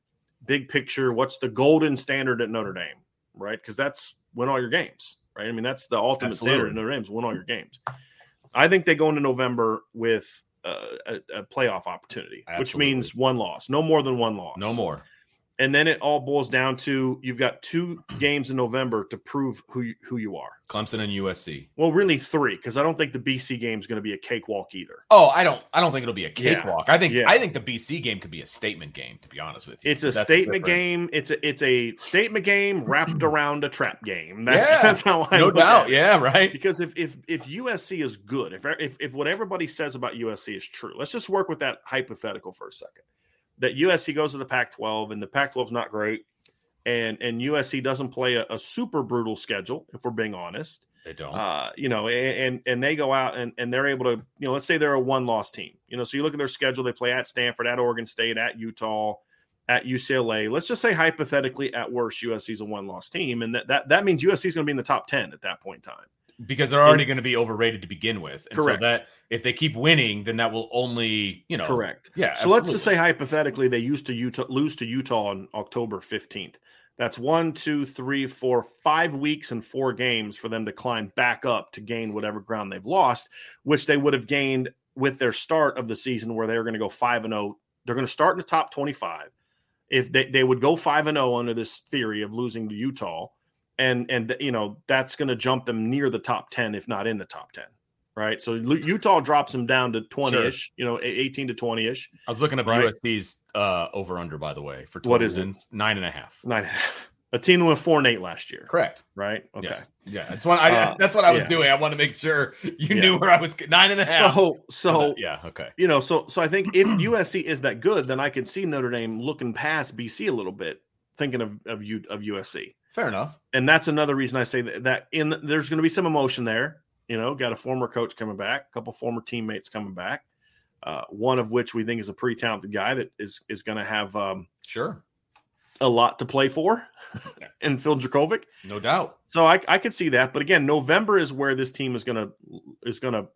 big picture, what's the golden standard at Notre Dame, right? Because that's win all your games, right? I mean, that's the ultimate standard Absolutely. at Notre Dame is win all your games. I think they go into November with uh, a, a playoff opportunity, which means one loss, no more than one loss. No more. And then it all boils down to you've got two games in November to prove who you, who you are. Clemson and USC. Well, really three, because I don't think the BC game is going to be a cakewalk either. Oh, I don't I don't think it'll be a Yeah. cakewalk. I think Yeah. I think the BC game could be a statement game to be honest with you. It's a That's statement game. It's a it's a statement game wrapped around a trap game. That's Yeah, that's how I no doubt. Yeah, right. Because if if if USC is good, if if if what everybody says about USC is true, let's just work with that hypothetical for a second. That USC goes to the Pac-12 and the Pac-12 is not great, and and USC doesn't play a, a super brutal schedule. If we're being honest, They don't. uh, you know, and and they go out and, and they're able to, you know, let's say they're a one loss team, you know, so you look at their schedule, they play at Stanford, at Oregon State, at Utah, at UCLA. Let's just say hypothetically, at worst, USC is a one loss team, and that, that that means USC is going to be in the top ten at that point in time. Because they're already going to be overrated to begin with. And Correct. So that if they keep winning, then that will only, you know, Correct. Yeah. So let's just say hypothetically they used to Utah lose to Utah on October fifteenth. That's one, two, three, four, five weeks and four games for them to climb back up to gain whatever ground they've lost, which they would have gained with their start of the season where they were going to go five and zero. They're going to start in the top twenty-five. If they, they would go five and zero under this theory of losing to Utah, and and you know that's going to jump them near the top ten, if not in the top ten, right? So Utah drops them down to twenty-ish, you know, eighteen to twenty-ish. I was looking up Right. USC's uh, over under, by the way, for What is it? nine and a half. Nine and a half. A team that went four and eight last year, Correct. right? Okay. Yes. Yeah. That's what I, Uh, that's what I was yeah. doing. I want to make sure you Yeah. knew where I was. Nine and a half. So, so yeah. Okay. you know, so so I think if USC is that good, then I could see Notre Dame looking past BC a little bit, thinking of of U, of USC, Fair enough. and that's another reason I say that, that in there's going to be some emotion there. You know, got a former coach coming back, a couple former teammates coming back. Uh, one of which we think is a pretty talented guy that is is going to have um, Sure. a lot to play for, and Phil Jurkovec. No doubt. So I, I could see that, but again, November is where this team is gonna is gonna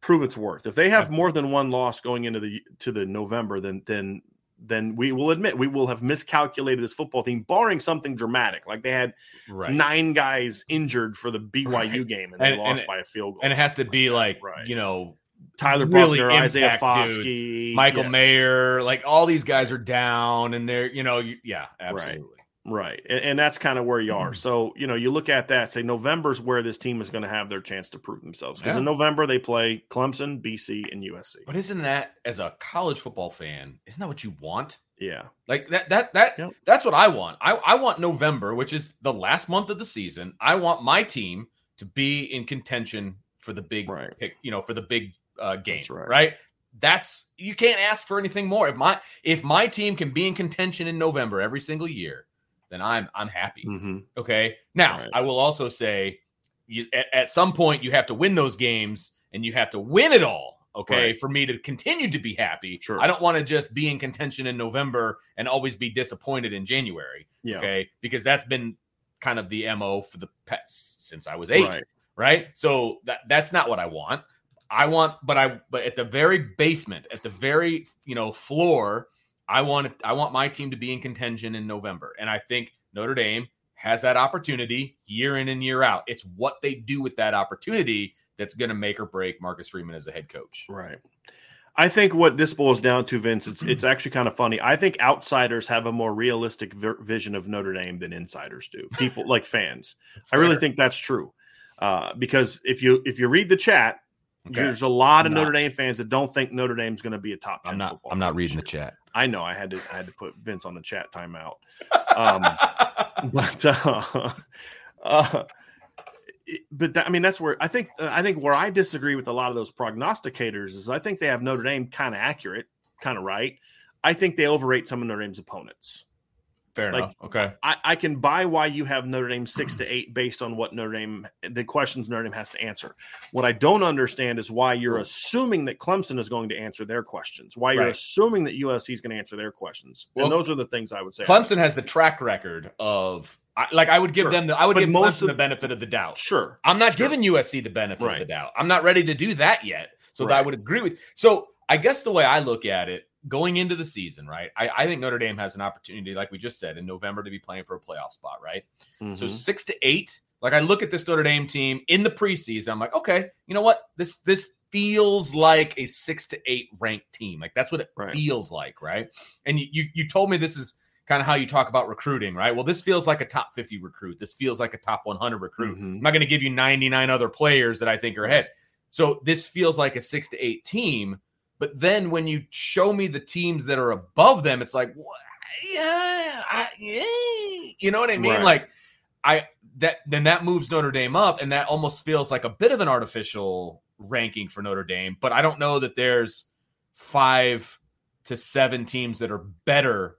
prove its worth. If they have more than one loss going into the to the November, then then then we will admit we will have miscalculated this football team, barring something dramatic, like they had Right. nine guys injured for the BYU Right. game and they And- lost and- by a field goal. and it has to be like, Right. you know, Tyler really Buchner, Isaiah Foskey, Michael yeah, Mayer, like all these guys are down and they're, you know, you, yeah, absolutely. Right. And, and that's kind of where you are. So, you know, you look at that, say November's where this team is going to have their chance to prove themselves. Because Yeah. in November, they play Clemson, BC, and USC. But isn't that as a college football fan, isn't that what you want? Yeah. Like that that that Yep. that's what I want. I, I want November, which is the last month of the season. I want my team to be in contention for the big Right. pick, you know, for the big uh game. That's right. right. That's you can't ask for anything more. If my if my team can be in contention in November every single year, then I'm I'm happy. Mm-hmm. Okay. Now, Right. I will also say you, at, at some point you have to win those games and you have to win it all. Okay. Right. For me to continue to be happy. Sure. I don't want to just be in contention in November and always be disappointed in January. Yeah. Okay. Because that's been kind of the MO for the pets since I was eight. Right. Right. So that that's not what I want. I want, but I but at the very basement, at the very you know floor, I want I want my team to be in contention in November, and I think Notre Dame has that opportunity year in and year out. It's what they do with that opportunity that's going to make or break Marcus Freeman as a head coach. Right. I think what this boils down to, Vince, it's it's actually kind of funny. I think outsiders have a more realistic vi- vision of Notre Dame than insiders do. People like fans. I really think that's true. Uh, because if you if you read the chat, Okay. there's a lot of I'm not- Notre Dame fans that don't think Notre Dame's going to be a top. 10 I'm not. football I'm not reading the chat. I know. I had to. I had to put Vince on the chat timeout. Um, but uh, uh, but that, I mean that's where I think uh, I think where I disagree with a lot of those prognosticators is I think they have Notre Dame kind of accurate, kind of right. I think they overrate some of Notre Dame's opponents. Fair Like- enough. Okay. I, I can buy why you have Notre Dame six to eight based on what Notre Dame the questions Notre Dame has to answer. What I don't understand is why you're assuming that Clemson is going to answer their questions. Why you're Right. assuming that USC is going to answer their questions. Well, and those are the things I would say. Clemson has the track record of I, like I would give Sure. them the I would But give most Clemson of- the benefit of the doubt. Sure. I'm not Sure. giving USC the benefit Right. of the doubt. I'm not ready to do that yet. So that I would agree with. So I guess the way I look at it, going into the season, right? I, I think Notre Dame has an opportunity, like we just said, in November to be playing for a playoff spot, right? So Mhm. six to eight. Like I look at this Notre Dame team in the preseason, I'm like, okay, you know what? This this feels like a six to eight ranked team. Like that's what it Right. feels like, right? And you you, you told me this is kind of how you talk about recruiting, right? Well, this feels like a top 50 recruit. This feels like a top 100 recruit. Mhm. I'm not going to give you 99 other players that I think are ahead. So this feels like a six to eight team. But then when you show me the teams that are above them, it's like, yeah, I, yeah, you know what I mean? Right. Like, I that then that moves Notre Dame up, and that almost feels like a bit of an artificial ranking for Notre Dame. But I don't know that there's five to seven teams that are better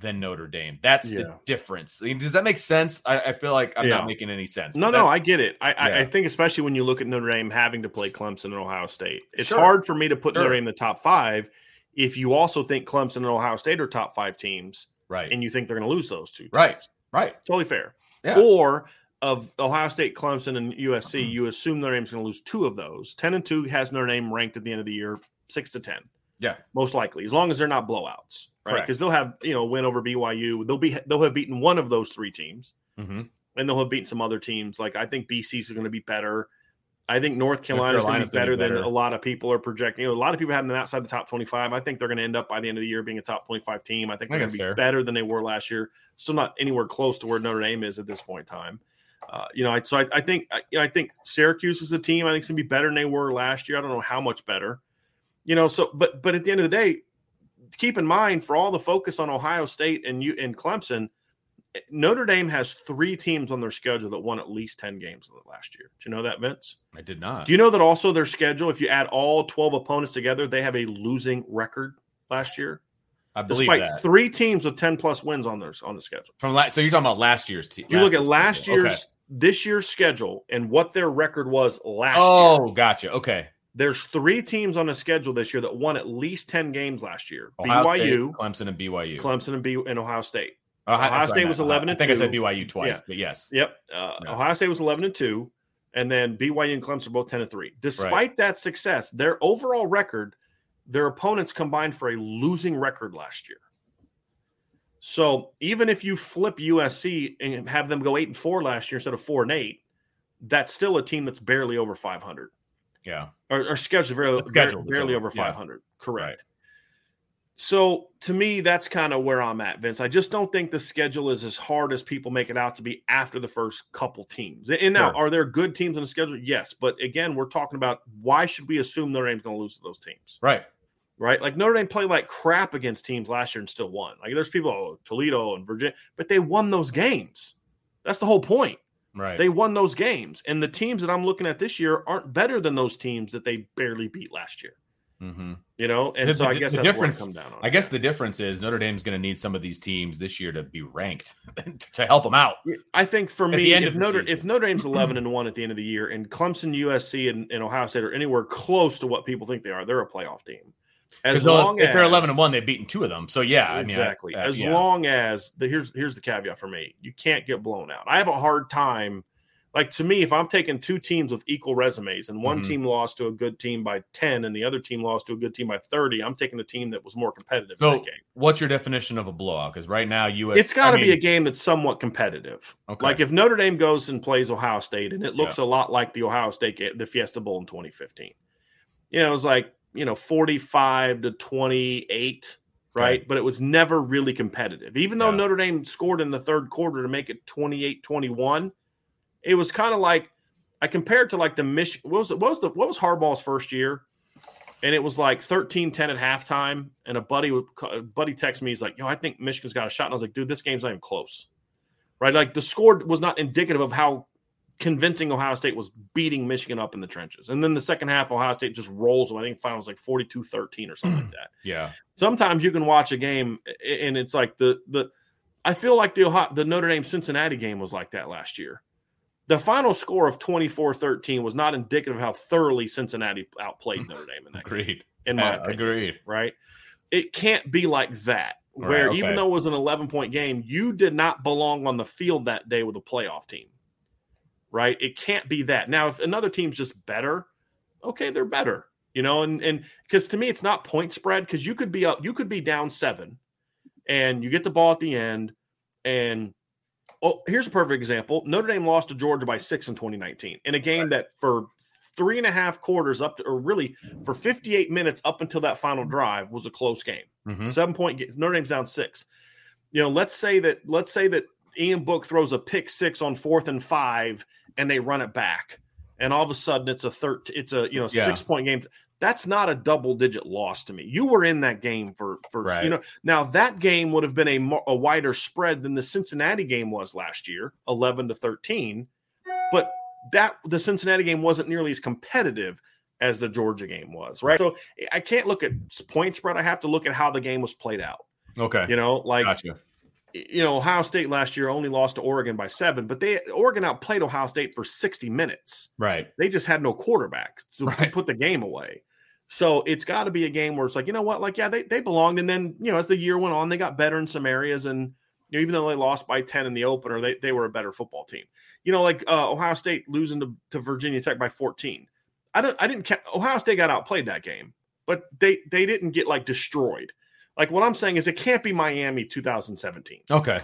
than Notre Dame. That's the difference. I mean, Does that make sense? I, I feel like I'm Yeah. not making any sense. No, but no, I get it. I, I, I think especially when you look at Notre Dame having to play Clemson and Ohio State, it's Sure. hard for me to put Sure. Notre Dame in the top five if you also think Clemson and Ohio State are top five teams right, and you think they're going to lose those two. right, teams. right. Totally fair. Yeah. Or of Ohio State, Clemson, and USC, mm-hmm. you assume Notre Dame's going to lose two of those. Ten and two has Notre Dame ranked at the end of the year six to ten, Yeah, most likely, as long as they're not blowouts, right? Because they'll have you know win over BYU. They'll be they'll have beaten one of those three teams, hmm and they'll have beaten some other teams. Like I think BC's are going to be better. I think North Carolina's going to be gonna better, be better. than a lot of people are projecting. You know, a lot of people have them outside the top 25. I think they're going to end up by the end of the year being a top 25 team. I think they're going to be fair. better than they were last year. Still not anywhere close to where Notre Dame is at this point in time. Uh, you know, I, so I, I think I, you know, I think Syracuse is a team. I think it's going to be better than they were last year. I don't know how much better. You know, so but but at the end of the day, keep in mind for all the focus on Ohio State and you and Clemson, eh, Notre Dame has three teams on their schedule that won at least 10 games last year. Do you know that, Vince? I did not. Do you know that also their schedule, if you add all 12 opponents together, they have a losing record last year? I believe Despite that. three teams with 10 plus wins on their on the schedule. From la- so you're talking about last year's team. If you look at last year's Okay. this year's schedule and what their record was last oh, year. Oh, gotcha. Okay. There's three teams on the schedule this year that won at least 10 games last year. Ohio BYU, State, Clemson, and BYU. Clemson, and, B- and Ohio State. Ohio, Ohio sorry, State was 11 and I and think I said BYU twice, Yeah. but yes. Yep. Uh. Ohio State was 11 and 2, and then BYU and Clemson both 10 and 3. Despite that success, their overall record, their opponents combined for a losing record last year. So even if you flip USC and have them go 8 and 4 last year instead of 4 and 8, that's still a team that's barely over 500 Yeah. or, or scheduled very, schedule is barely over, over yeah. 500. Correct. Right. So to me, that's kind of where I'm at, Vince. I just don't think the schedule is as hard as people make it out to be after the first couple teams. And now, Sure. are there good teams on the schedule? Yes, but again, we're talking about why should we assume Notre Dame's going to lose to those teams, Right. right? Like Notre Dame played like crap against teams last year and still won. Like there's people, oh, Toledo and Virginia, but they won those games. That's the whole point. Right. They won those games, and the teams that I'm looking at this year aren't better than those teams that they barely beat last year. mm-hmm. You know, and The- so I the- guess the that's difference- I come down on. I it. guess the difference is Notre Dame's going to need some of these teams this year to be ranked to help them out. I think for me, if Notre season. if Notre Dame's eleven and one at the end of the year, and Clemson, USC, and, and Ohio State are anywhere close to what people think they are, they're a playoff team. As long if they're eleven and one, they've beaten two of them. So yeah, I mean, I- exactly. uh, as yeah. long as the here's here's the caveat for me, you can't get blown out. I have a hard time. Like to me, if I'm taking two teams with equal resumes and one Mhm. team lost to a good team by ten and the other team lost to a good team by thirty, I'm taking the team that was more competitive in So that game. what's your definition of a blowout? Because right now, US, It's got to I be a game that's somewhat competitive. Okay. Like if Notre Dame goes and plays Ohio State, and it looks a lot like the Ohio State the Fiesta Bowl in 2015. You know, it's like you know 45 to 28, right? But it was never really competitive. Even though Yeah. Notre Dame scored in the third quarter to make it 28-21, it was kind of like I compared to like the Michigan. What was it? What was the what was Harbaugh's first year? And it was like 13-10 at halftime. And a buddy would a buddy texted me. He's like, "Yo, I think Michigan's got a shot." And I was like, "Dude, this game's not even close." Right? Like the score was not indicative of how convincing Ohio State was beating Michigan up in the trenches. And then the second half, Ohio State just rolls them. I think final was like 42-13 or something like hmm. that. yeah, Sometimes you can watch a game and it's like the the I feel like the Ohio, the Notre Dame Cincinnati game was like that last year. The final score of 24-13 was not indicative of how thoroughly Cincinnati outplayed hmm. Notre Dame in that game, agreed. in my opinion agreed. right? It can't be like that, Right, where okay. even though it was an 11 point game, you did not belong on the field that day with a playoff team, right? It can't be that. Now, if another team's just better, okay, they're better, you know, and, and because to me, it's not point spread because you could be up, you could be down seven and you get the ball at the end. And oh, here's a perfect example Notre Dame lost to Georgia by six in 2019 in a game that for three and a half quarters up to, or really for 58 minutes up until that final drive was a close game. Mhm. Seven point. Notre Dame's down six. You know, let's say that let's say that Ian Book throws a pick six on fourth and five, and they run it back, and all of a sudden it's a third. It's a you know Yeah. six point game. That's not a double digit loss to me. You were in that game for for Right. you know. Now that game would have been a, a wider spread than the Cincinnati game was last year, eleven to thirteen, but that the Cincinnati game wasn't nearly as competitive as the Georgia game was, right? So I can't look at point spread. I have to look at how the game was played out. Okay, You know, like gotcha. You know, Ohio State last year only lost to Oregon by seven, but they Oregon outplayed Ohio State for 60 minutes. Right. They just had no quarterback to, to put the game away. So it's got to be a game where it's like, you know what, like, yeah, they, they belonged. And then, you know, as the year went on, they got better in some areas. And you know, even though they lost by 10 in the opener, they, they were a better football team. You know, like uh, Ohio State losing to, to Virginia Tech by 14. I don't I didn't ca- Ohio State got outplayed that game, but they they didn't get like destroyed. Like what I'm saying is it can't be Miami 2017. Okay.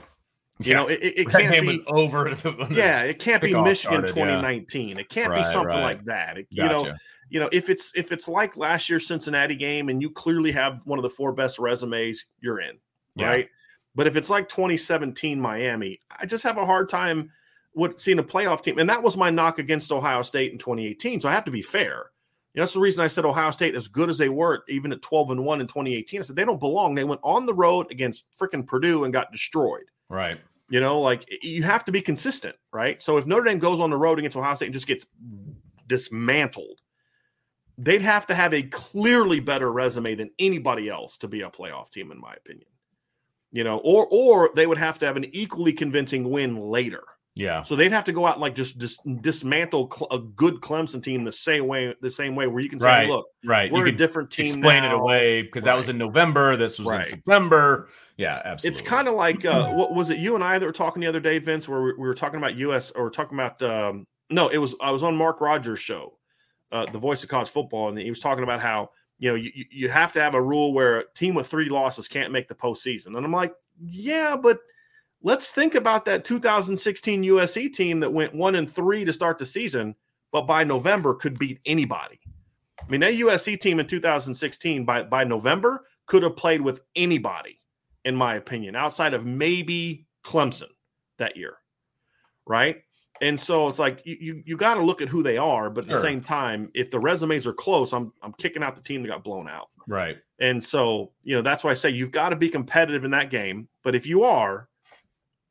You know, it, it, it can't be. over. the- Yeah, it can't be Michigan started, yeah. 2019. It can't be something right. like that. It- You know, you know, if it's if it's like last year's Cincinnati game and you clearly have one of the four best resumes, you're in, Yeah. right? But if it's like 2017 Miami, I just have a hard time with seeing a playoff team. And that was my knock against Ohio State in 2018. So I have to be fair. You know, that's the reason I said Ohio State, as good as they were, even at 12 and 1 in 2018, I said they don't belong. They went on the road against freaking Purdue and got destroyed. Right. You know, like you have to be consistent, right? So if Notre Dame goes on the road against Ohio State and just gets dismantled, they'd have to have a clearly better resume than anybody else to be a playoff team, in my opinion. You know, or or they would have to have an equally convincing win later. Yeah. So they'd have to go out and like just, just dismantle cl- a good Clemson team the same way, the same way where you can say, Right. look, Right. we're you a different team. explain it away because that was in November. This was in September. Yeah, absolutely. It's kind of like uh, what was it? You and I that were talking the other day, Vince, where we, we were talking about U.S. or talking about um, no, it was I was on Mark Rogers' show, uh, the voice of college football, and he was talking about how you know you- you have to have a rule where a team with three losses can't make the postseason, and I'm like, yeah, but let's think about that 2016 USC team that went one and three to start the season, but by November could beat anybody. I mean, that USC team in 2016 by by November could have played with anybody, in my opinion, outside of maybe Clemson that year, right? And so it's like you you, you got to look at who they are, but at Sure. the same time, if the resumes are close, I'm I'm kicking out the team that got blown out. right. And so, you know, that's why I say you've got to be competitive in that game. But if you are,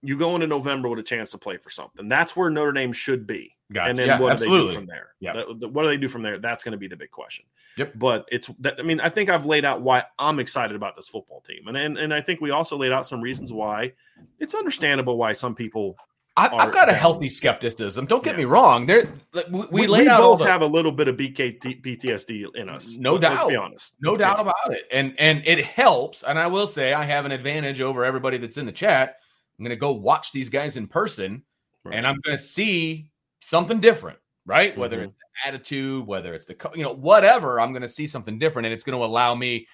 you go into November with a chance to play for something. That's where Notre Dame should be. Gotcha. And then Yeah, what do absolutely. they do from there? Yeah. What do they do from there? That's going to be the big question. Yep. But it's that, I mean, I think I've laid out why I'm excited about this football team. And, and and I think we also laid out some reasons why it's understandable why some people I've, I've got a healthy skepticism. Don't get Yeah. me wrong. There, we, we, we, laid we both the, have a little bit of BK PTSD in us. No Let- Let's doubt. be honest. no Let's doubt about it, and and it helps. And I will say, I have an advantage over everybody that's in the chat. I'm going to go watch these guys in person, Right. and I'm going to see something different, right? Whether Mhm. it's the attitude, whether it's the co- you know whatever, I'm going to see something different, and it's going to allow me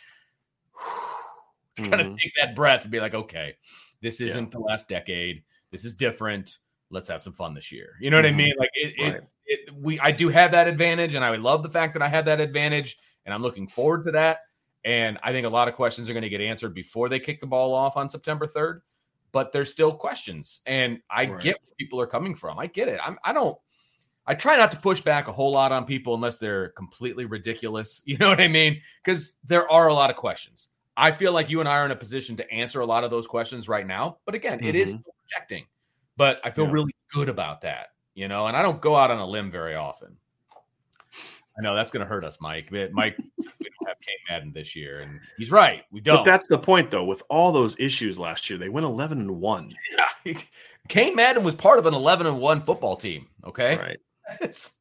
to kind of take that breath and be like, okay, this isn't the last decade. This is different. Let's have some fun this year. You know what I Mhm. mean? Like it, Right. it, it, we, I do have that advantage, and I would love the fact that I have that advantage, and I'm looking forward to that. And I think a lot of questions are going to get answered before they kick the ball off on September 3rd. But there's still questions, and I Right. get where people are coming from. I get it. I'm, I don't. I try not to push back a whole lot on people unless they're completely ridiculous. You know what I mean? Because there are a lot of questions. I feel like you and I are in a position to answer a lot of those questions right now. But again, it is Mhm. still projecting. But I feel Yeah. really good about that, you know, and I don't go out on a limb very often. I know that's going to hurt us, Mike. Mike, we don't have Cain Madden this year, and he's right. We don't. But that's the point, though. With all those issues last year, they went 11 and one. Cain Madden was part of an 11 and 1 football team. Okay. Right. It's-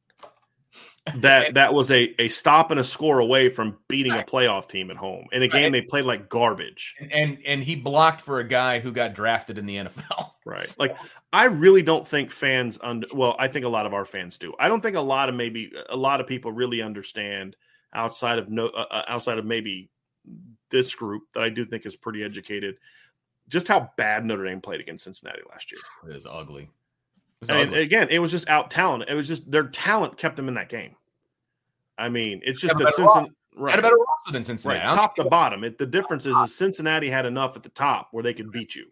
That that was a a stop and a score away from beating a playoff team at home in a game they played like garbage. and, and and he blocked for a guy who got drafted in the NFL. Right. Like I really don't think fans under well, I think a lot of our fans do. I don't think a lot of maybe a lot of people really understand outside of no uh, uh, outside of maybe this group that I do think is pretty educated just how bad Notre Dame played against Cincinnati last year. It is ugly. And again, it was just out talent. It was just their talent kept them in that game. I mean, it's just Had that Cincinnati, Had right, a better roster than Cincinnati. right, top to bottom. It, the difference is, is Cincinnati had enough at the top where they could beat you.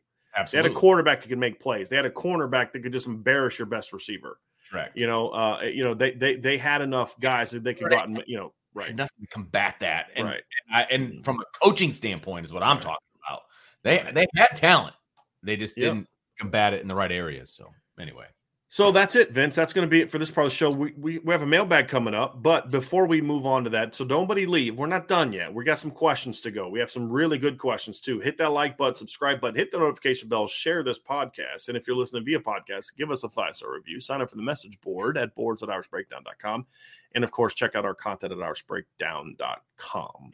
They had a quarterback that could make plays. They had a cornerback that could just embarrass your best receiver. Correct. You know, uh, you know, they they they had enough guys that they could go out and you know, right, Nothing to combat that. And, right, I, and from a coaching standpoint is what I'm Right. talking about. They they had talent. They just Yep. didn't combat it in the right areas. So anyway. So that's it, Vince. That's going to be it for this part of the show. We, we we have a mailbag coming up, but before we move on to that, so nobody leave. We're not done yet. We got some questions to go. We have some really good questions too. Hit that like button, subscribe button, hit the notification bell, share this podcast, and if you're listening via podcast, give us a five star review. Sign up for the message board at boards at irishbreakdown.com, and of course, check out our content at irishbreakdown.com.